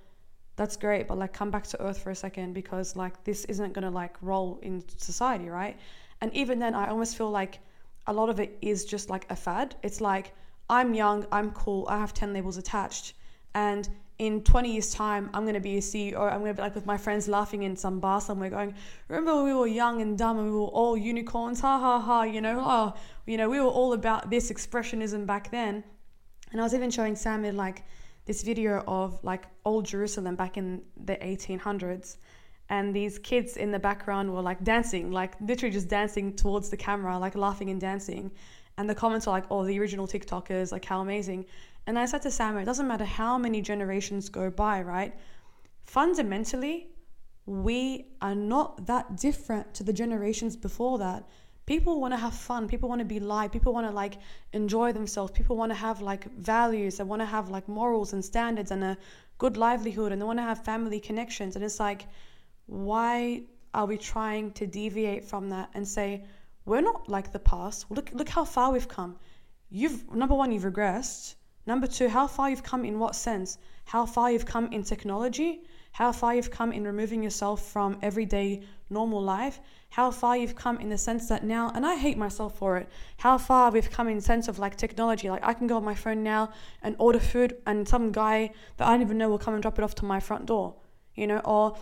that's great, but like come back to earth for a second because like this isn't gonna like roll in society, right? And even then, I almost feel like a lot of it is just like a fad. It's like I'm young, I'm cool, I have 10 labels attached, and in 20 years time i'm going to be a ceo i'm going to be like with my friends laughing in some bar somewhere going remember we were young and dumb and we were all unicorns ha ha ha you know oh you know we were all about this expressionism back then and i was even showing samir like this video of like old jerusalem back in the 1800s and these kids in the background were like dancing like literally just dancing towards the camera like laughing and dancing and the comments are like oh the original tiktokers like how amazing and I said to Sam, it doesn't matter how many generations go by, right? Fundamentally, we are not that different to the generations before that. People want to have fun. People want to be live. People want to like enjoy themselves. People want to have like values. They want to have like morals and standards and a good livelihood and they want to have family connections. And it's like, why are we trying to deviate from that and say, we're not like the past? Look, look how far we've come. You've, number one, you've regressed Number two, how far you've come in what sense? How far you've come in technology? How far you've come in removing yourself from everyday normal life? How far you've come in the sense that now, and I hate myself for it, how far we've come in sense of like technology. Like I can go on my phone now and order food, and some guy that I don't even know will come and drop it off to my front door, you know, or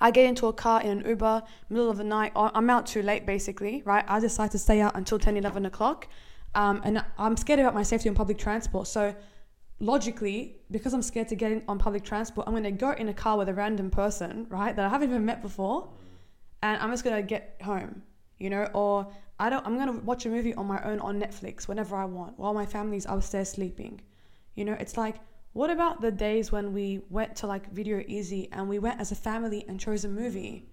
I get into a car in an Uber, middle of the night, I'm out too late basically, right? I decide to stay out until 10, 11 o'clock um, and I'm scared about my safety on public transport. So logically, because I'm scared to get in on public transport, I'm going to go in a car with a random person, right, that I haven't even met before, and I'm just going to get home, you know, or I don't. I'm going to watch a movie on my own on Netflix whenever I want, while my family's upstairs sleeping. You know, it's like, what about the days when we went to like Video Ezy and we went as a family and chose a movie,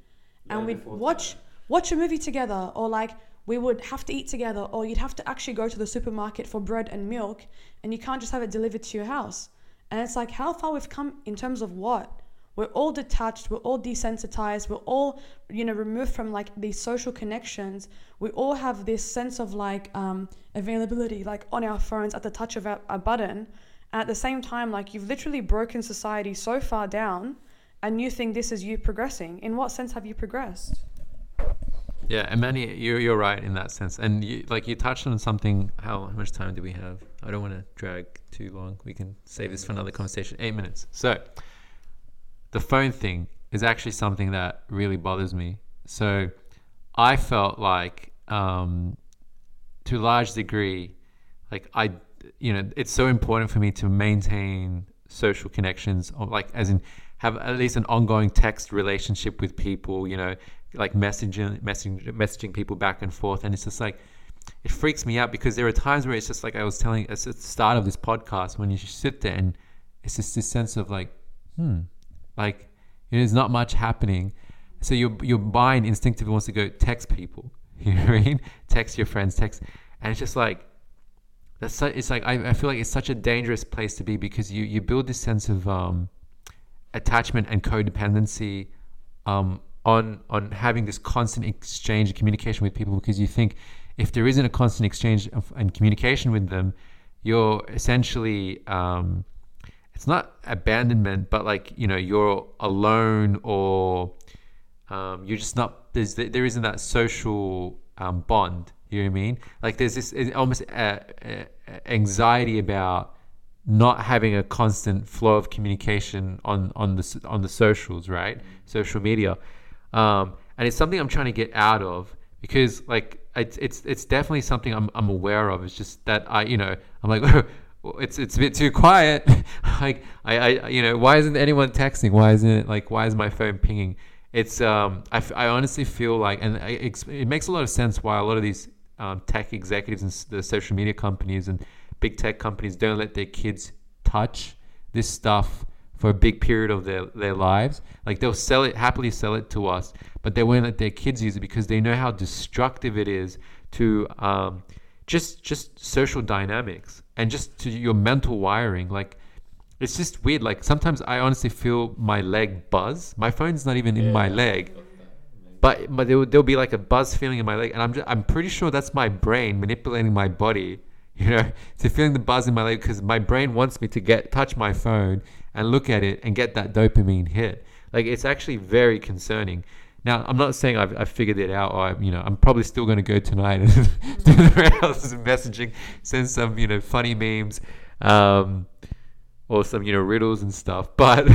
and we'd watch watch a movie together, or like we would have to eat together, or you'd have to actually go to the supermarket for bread and milk, and you can't just have it delivered to your house. And it's like how far we've come in terms of what? We're all detached, we're all desensitized, we're all, you know, removed from like these social connections. We all have this sense of like um, availability, like on our phones at the touch of a, button. And at the same time, like you've literally broken society so far down, and you think this is you progressing. In what sense have you progressed? Yeah, and Manny, you're you're right in that sense, and you, like you touched on something. How, how much time do we have? I don't want to drag too long. We can save this for another conversation. Eight minutes. So, the phone thing is actually something that really bothers me. So, I felt like, um, to a large degree, like I, you know, it's so important for me to maintain social connections, or like as in have at least an ongoing text relationship with people. You know, like messaging messaging messaging people back and forth and it's just like it freaks me out because there are times where it's just like I was telling at the start of this podcast when you sit there and it's just this sense of like hmm like there's not much happening. So your your mind instinctively wants to go text people [LAUGHS] you know what I mean? Text your friends text and it's just like that's so, it's like I, I feel like it's such a dangerous place to be because you you build this sense of um, attachment and codependency um, on on having this constant exchange and communication with people because you think if there isn't a constant exchange of, and communication with them, you're essentially um, it's not abandonment, but like you know you're alone or um, you're just not there's there isn't that social um, bond. You know what I mean? Like there's this almost uh, uh, anxiety about not having a constant flow of communication on on the on the socials, right? Social media. Um, and it's something I'm trying to get out of because like it's it's it's definitely something I'm I'm aware of. It's just that I you know I'm like [LAUGHS] it's it's a bit too quiet. [LAUGHS] like I I you know why isn't anyone texting? Why isn't it like why is my phone pinging? It's um I, I honestly feel like and it, it makes a lot of sense why a lot of these um, tech executives and the social media companies and big tech companies don't let their kids touch this stuff for a big period of their, their lives. Like they'll sell it, happily sell it to us, but they won't let their kids use it because they know how destructive it is to um, just just social dynamics and just to your mental wiring. Like it's just weird. Like sometimes I honestly feel my leg buzz. My phone's not even in my leg. but but there will, there'll be like a buzz feeling in my leg, and I'm just, I'm pretty sure that's my brain manipulating my body, [LAUGHS] you know, to feeling the buzz in my leg because my brain wants me to get touch my phone and look at it and get that dopamine hit. Like it's actually very concerning. Now, I'm not saying I've, I've figured it out. Or I, you know, I'm probably still going to go tonight and [LAUGHS] do the rounds of messaging, send some, you know, funny memes, um, or some, you know, riddles and stuff. [LAUGHS] But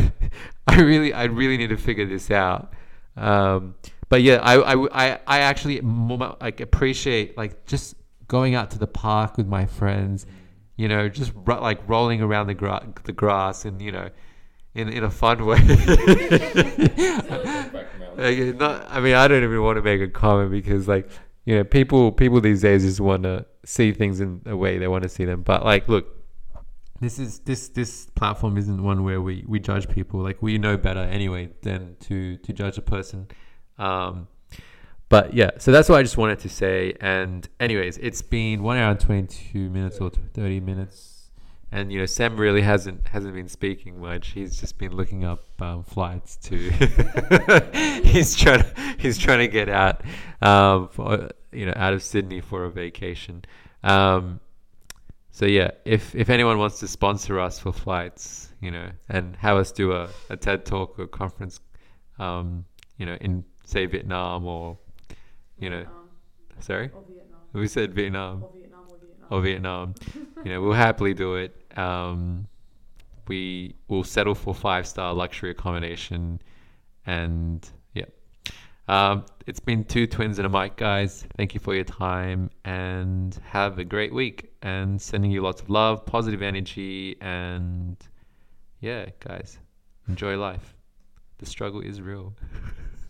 I really, I really need to figure this out. Um, but yeah, I, I, I, I actually like appreciate like just going out to the park with my friends, you know, just ro- like rolling around the gra- the grass and you know, in in a fun way. [LAUGHS] Like, not, I mean, I don't even want to make a comment because like you know, people people these days just want to see things in a way they want to see them. But like, look, this is this this platform isn't one where we we judge people. Like we know better anyway than to to judge a person. Um, but yeah, so that's what I just wanted to say. And anyways, it's been one hour and twenty two minutes or thirty minutes, and you know Sam really hasn't hasn't been speaking much. He's just been looking up um, flights to. [LAUGHS] he's trying to he's trying to get out, um, for, you know, out of Sydney for a vacation. Um, so yeah, if if anyone wants to sponsor us for flights, you know, and have us do a, a TED talk or conference, um, you know, in say Vietnam or, you know, sorry, we said Vietnam or Vietnam, you know, we'll happily do it. Um, we will settle for five star luxury accommodation, and yeah. Um, it's been two twins and a mic, guys. Thank you for your time and have a great week. And sending you lots of love, positive energy, and yeah, guys, enjoy life. The struggle is real. [LAUGHS]